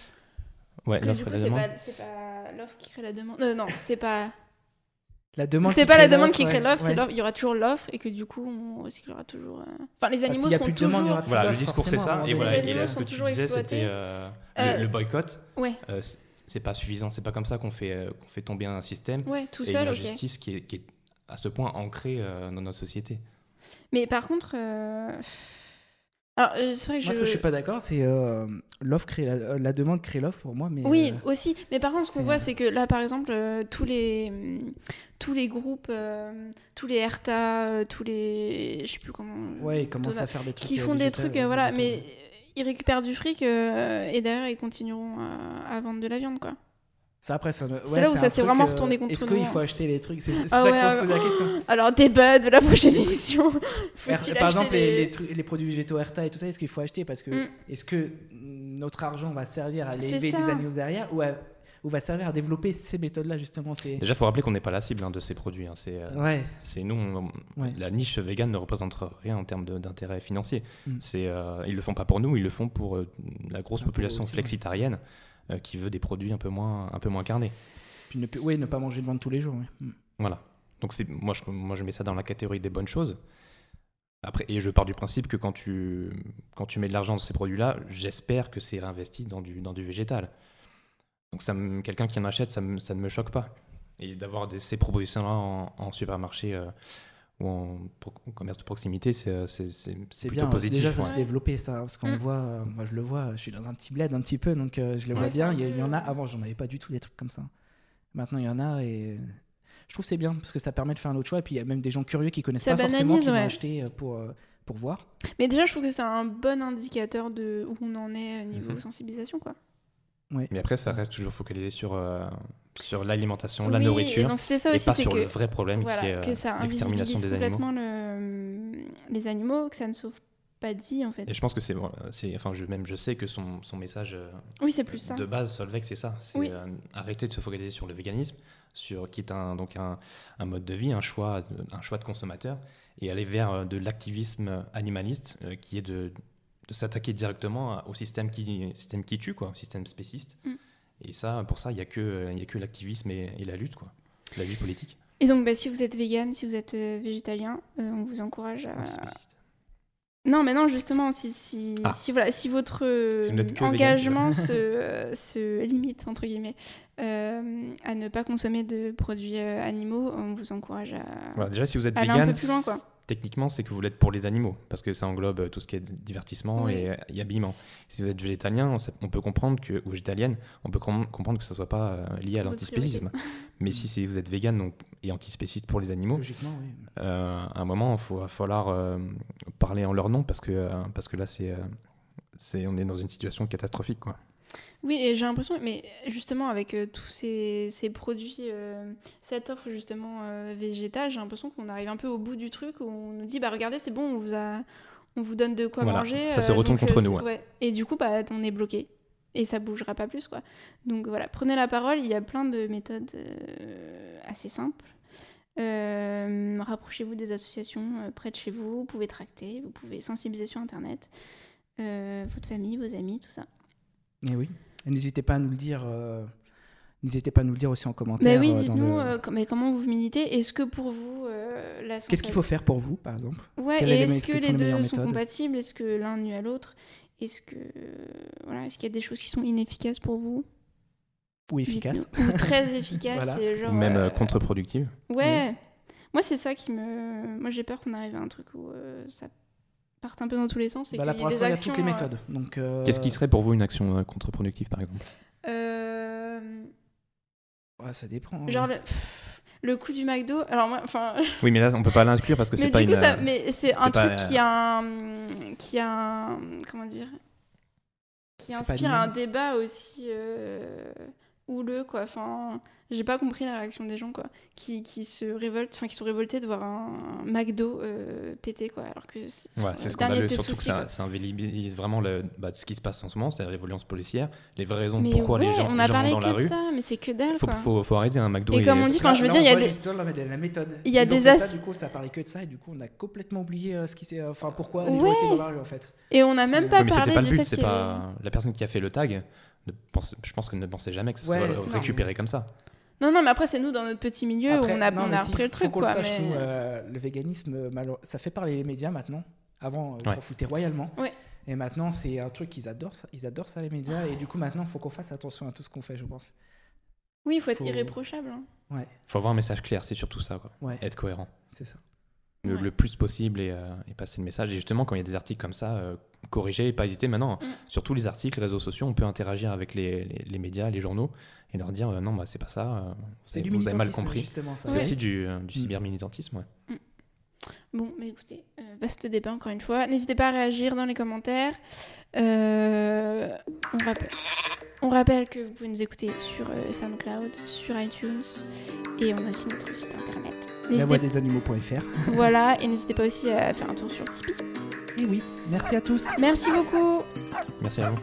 Ouais, l'offre et la c'est demande. pas, c'est pas l'offre qui crée la demande. Euh, non, c'est pas. La demande. C'est qui pas la crée demande qui l'offre, crée l'offre, c'est ouais. l'offre. Il y aura toujours l'offre et que du coup, on recyclera toujours. euh, Enfin, les Ah, animaux s'il y a seront demande, toujours. plus Voilà, le discours c'est ça. Et voilà, Les et là, animaux ce sont que tu toujours disais, c'était euh, Euh, le, le boycott. Ouais, euh, c'est- pas suffisant. C'est pas comme ça qu'on fait, euh, qu'on fait tomber un système ouais, tout et seul, une qui, est, qui est à ce point ancrée euh, dans notre société. Mais par contre, euh, Alors, vrai que Moi, je... ce que je suis pas d'accord, c'est euh, l'offre crée la, la demande crée l'offre pour moi, mais Oui, euh, aussi. Mais par contre, ce qu'on voit, c'est que là, par exemple, euh, tous les tous les groupes, euh, tous les RTA, tous les, je sais plus comment, ouais, ils commencent à faire des trucs qui font des trucs, voilà, mais ils récupèrent du fric euh, et derrière ils continueront à, à vendre de la viande, quoi. Ça après, ça, C'est là où ça s'est vraiment euh, retourné contre Est-ce qu'il hein. faut acheter les trucs? C'est Ah ça ouais, faut se poser la question. Alors débat de la prochaine émission. Faut-il Par exemple, les, produits végétaux Erta et tout ça, est-ce qu'il faut acheter? Parce que Mm. est-ce que mm, notre argent va servir à élever des animaux derrière ou, à- ou va servir à développer ces méthodes-là justement. Déjà, il faut rappeler qu'on n'est pas la cible hein, de ces produits. hein. C'est euh, Ouais, c'est nous, on- Ouais. la niche vegan ne représente rien en termes d'intérêt financier. Mm. C'est, euh, ils le font pas pour nous, ils le font pour euh, la grosse population aussi, flexitarienne qui veut des produits un peu moins, un peu moins carnés. puis ne, ouais, ne pas manger de viande tous les jours. Mm. Voilà. Donc c'est, moi, je, moi, je mets ça dans la catégorie des bonnes choses. Après, et je pars du principe que quand tu, quand tu mets de l'argent dans ces produits-là, j'espère que c'est réinvesti dans du, dans du végétal. Donc ça quelqu'un qui en achète, ça, me- ça ne me choque pas. Et d'avoir des- ces propositions-là en, en supermarché euh, ou en, pro- en commerce de proximité, c'est, euh, c'est, c'est- c'est C'est plutôt bien, positif. déjà ça ouais. se développer ça, parce qu'on Mm. le voit, euh, moi je le vois, je suis dans un petit bled un petit peu, donc euh, je le vois Ouais, bien, il y, y en a, avant j'en avais pas du tout des trucs comme ça. Maintenant il y en a et je trouve que c'est bien, parce que ça permet de faire un autre choix, et puis il y a même des gens curieux qui connaissent Ça pas forcément, qui vont ouais. acheter euh, pour, pour voir. Mais déjà, je trouve que c'est un bon indicateur de où on en est au niveau Mhm. sensibilisation, quoi. Mais après, ça reste toujours focalisé sur, euh, sur l'alimentation, la et nourriture, donc c'était ça et aussi, pas c'est sur que le vrai problème voilà, qui est que euh, ça l'extermination invisibilise des animaux. complètement le- les animaux, que ça ne sauve pas de vie en fait. Et je pense que c'est, enfin, je, même je sais que son, son message euh, Oui, c'est plus ça. de base, Solveig, c'est ça. C'est Oui. euh, arrêter de se focaliser sur le véganisme, sur qui est un, donc un, un mode de vie, un choix, de- un choix de consommateur, et aller vers euh, de l'activisme animaliste, euh, qui est de, de s'attaquer directement au système qui, système qui tue, quoi, au système spéciste. Mm. Et ça, pour ça, il n'y a que, il y a que l'activisme et, et la lutte, quoi, la lutte politique. Et donc, bah, si vous êtes vegan, si vous êtes euh, végétalien, euh, on vous encourage à. Non, mais non, justement, si, si, Ah. si, voilà, si votre euh, Si vegan, engagement se, se limite, entre guillemets, euh, à ne pas consommer de produits animaux, on vous encourage à. Voilà, déjà, si vous êtes Aller un vegan, peu plus loin, quoi. Techniquement, c'est que vous l'êtes pour les animaux, parce que ça englobe euh, tout ce qui est divertissement Oui. et, euh, et habillement. Si vous êtes végétalien, on, sait- on peut comprendre que, ou végétalienne, on peut com- comprendre que ça soit pas euh, lié à l'antispécisme. Mais si vous êtes vegan donc, et antispéciste pour les animaux, Logiquement, oui. euh, à un moment, il va falloir euh, parler en leur nom, parce que, euh, parce que là, c'est, euh, c'est, on est dans une situation catastrophique. Quoi. Oui, et j'ai l'impression, mais justement, avec euh, tous ces, ces produits, euh, cette offre justement euh, végétale, j'ai l'impression qu'on arrive un peu au bout du truc où on nous dit bah regardez, c'est bon, on vous, a, on vous donne de quoi Voilà, manger. ça se retourne donc, contre nous, ouais. ouais. Et du coup, bah, on est bloqué. Et ça bougera pas plus, quoi. Donc voilà, prenez la parole, il y a plein de méthodes euh, assez simples. Euh, Rapprochez-vous des associations euh, près de chez vous, vous pouvez tracter, vous pouvez sensibiliser sur Internet, euh, votre famille, vos amis, tout ça. Et oui. N'hésitez pas à nous le dire. euh, N'hésitez pas à nous le dire aussi en commentaire. Mais oui, euh, dites-nous le- euh, mais comment vous militez? Est-ce que pour vous, euh, la Qu'est-ce qu'il faut faire pour vous, par exemple? Ouais, et est-ce que les les deux sont compatibles? Est-ce que l'un nuit à l'autre? Est-ce que voilà, est-ce qu'il y a des choses qui sont inefficaces pour vous? Ou efficace Dites-nous. Ou très efficaces Voilà. et genre, Ou même euh, euh, contre-productive. Ouais. Moi, c'est ça qui me. Moi, j'ai peur qu'on arrive à un truc où euh, ça parte un peu dans tous les sens et Bah là, pour l'instant, il y a toutes les méthodes. Donc, euh, Qu'est-ce qui serait pour vous une action euh, contre-productive, par exemple? Euh, ouais, ça dépend. Genre le, le coup du McDo. Alors moi, enfin. Oui, mais là, on peut pas l'inclure parce que c'est pas du coup, une. ça, euh, mais c'est un pas, truc qui a un, qui a un- comment dire, qui inspire un débat aussi euh, houleux quoi. Enfin, j'ai pas compris la réaction des gens quoi, qui, qui se révoltent, enfin qui sont révoltés de voir un, McDo euh, péter quoi, alors que c'est Ouais, c'est scandaleux, surtout que soucis, ça, quoi. ça invisibilise vraiment le, bah, ce qui se passe en ce moment, c'est-à-dire les violences policières, les vraies raisons Mais pourquoi ouais, les gens, on a gens parlé vont dans la que de rue. ça, mais c'est que dalle Faut, quoi. faut, faut arrêter un McDo. Et comme on dit, enfin, je veux dire, il y a des- là, la méthode. Il y a Ils des as- ça, du coup, ça parlait que de ça, et du coup, on a complètement oublié euh, ce qui s'est. Enfin, pourquoi les gens étaient dans la rue, en fait. Et on n'a C'est- même pas parlé c'était pas le du but, fait pas la personne qui a fait le tag. Ne pense, je pense que ne pensait jamais que ça Ouais, serait c'est- récupéré comme ça. Non, non, mais après, c'est nous dans notre petit milieu Après, où on a, non, on a si, repris le faut truc, quoi. le sache, mais... nous, euh, le véganisme, euh, ça fait parler les médias maintenant. Avant, euh, ils Ouais. s'en foutaient royalement. Ouais. Et maintenant, c'est un truc qu'ils adorent, ça. ils adorent ça, les médias. Et du coup, maintenant, il faut qu'on fasse attention à tout ce qu'on fait, je pense. Oui, il faut être Faut- irréprochable. hein. Ouais, faut avoir un message clair, c'est surtout ça. Quoi. ouais, Être cohérent. c'est ça. Le, Ouais. le plus possible et, euh, et passer le message. Et justement, quand il y a des articles comme ça, euh, corriger et pas hésiter maintenant. Mm. Sur tous les articles, réseaux sociaux, on peut interagir avec les, les- les médias, les journaux et leur dire euh, non, bah, c'est pas ça, euh, vous, C'est avez, du vous avez mal compris. C'est Ouais. aussi du, euh, du Mm. cybermilitantisme. ouais. Bon, mais écoutez, euh, vaste débat encore une fois. N'hésitez pas à réagir dans les commentaires. Euh, on, rappelle, on rappelle que vous pouvez nous écouter sur euh, SoundCloud, sur iTunes, et on a aussi notre site internet. La voix des animaux.fr. voilà, et n'hésitez pas aussi à faire un tour sur Tipeee. Et oui, merci à tous. Merci beaucoup. Merci à vous.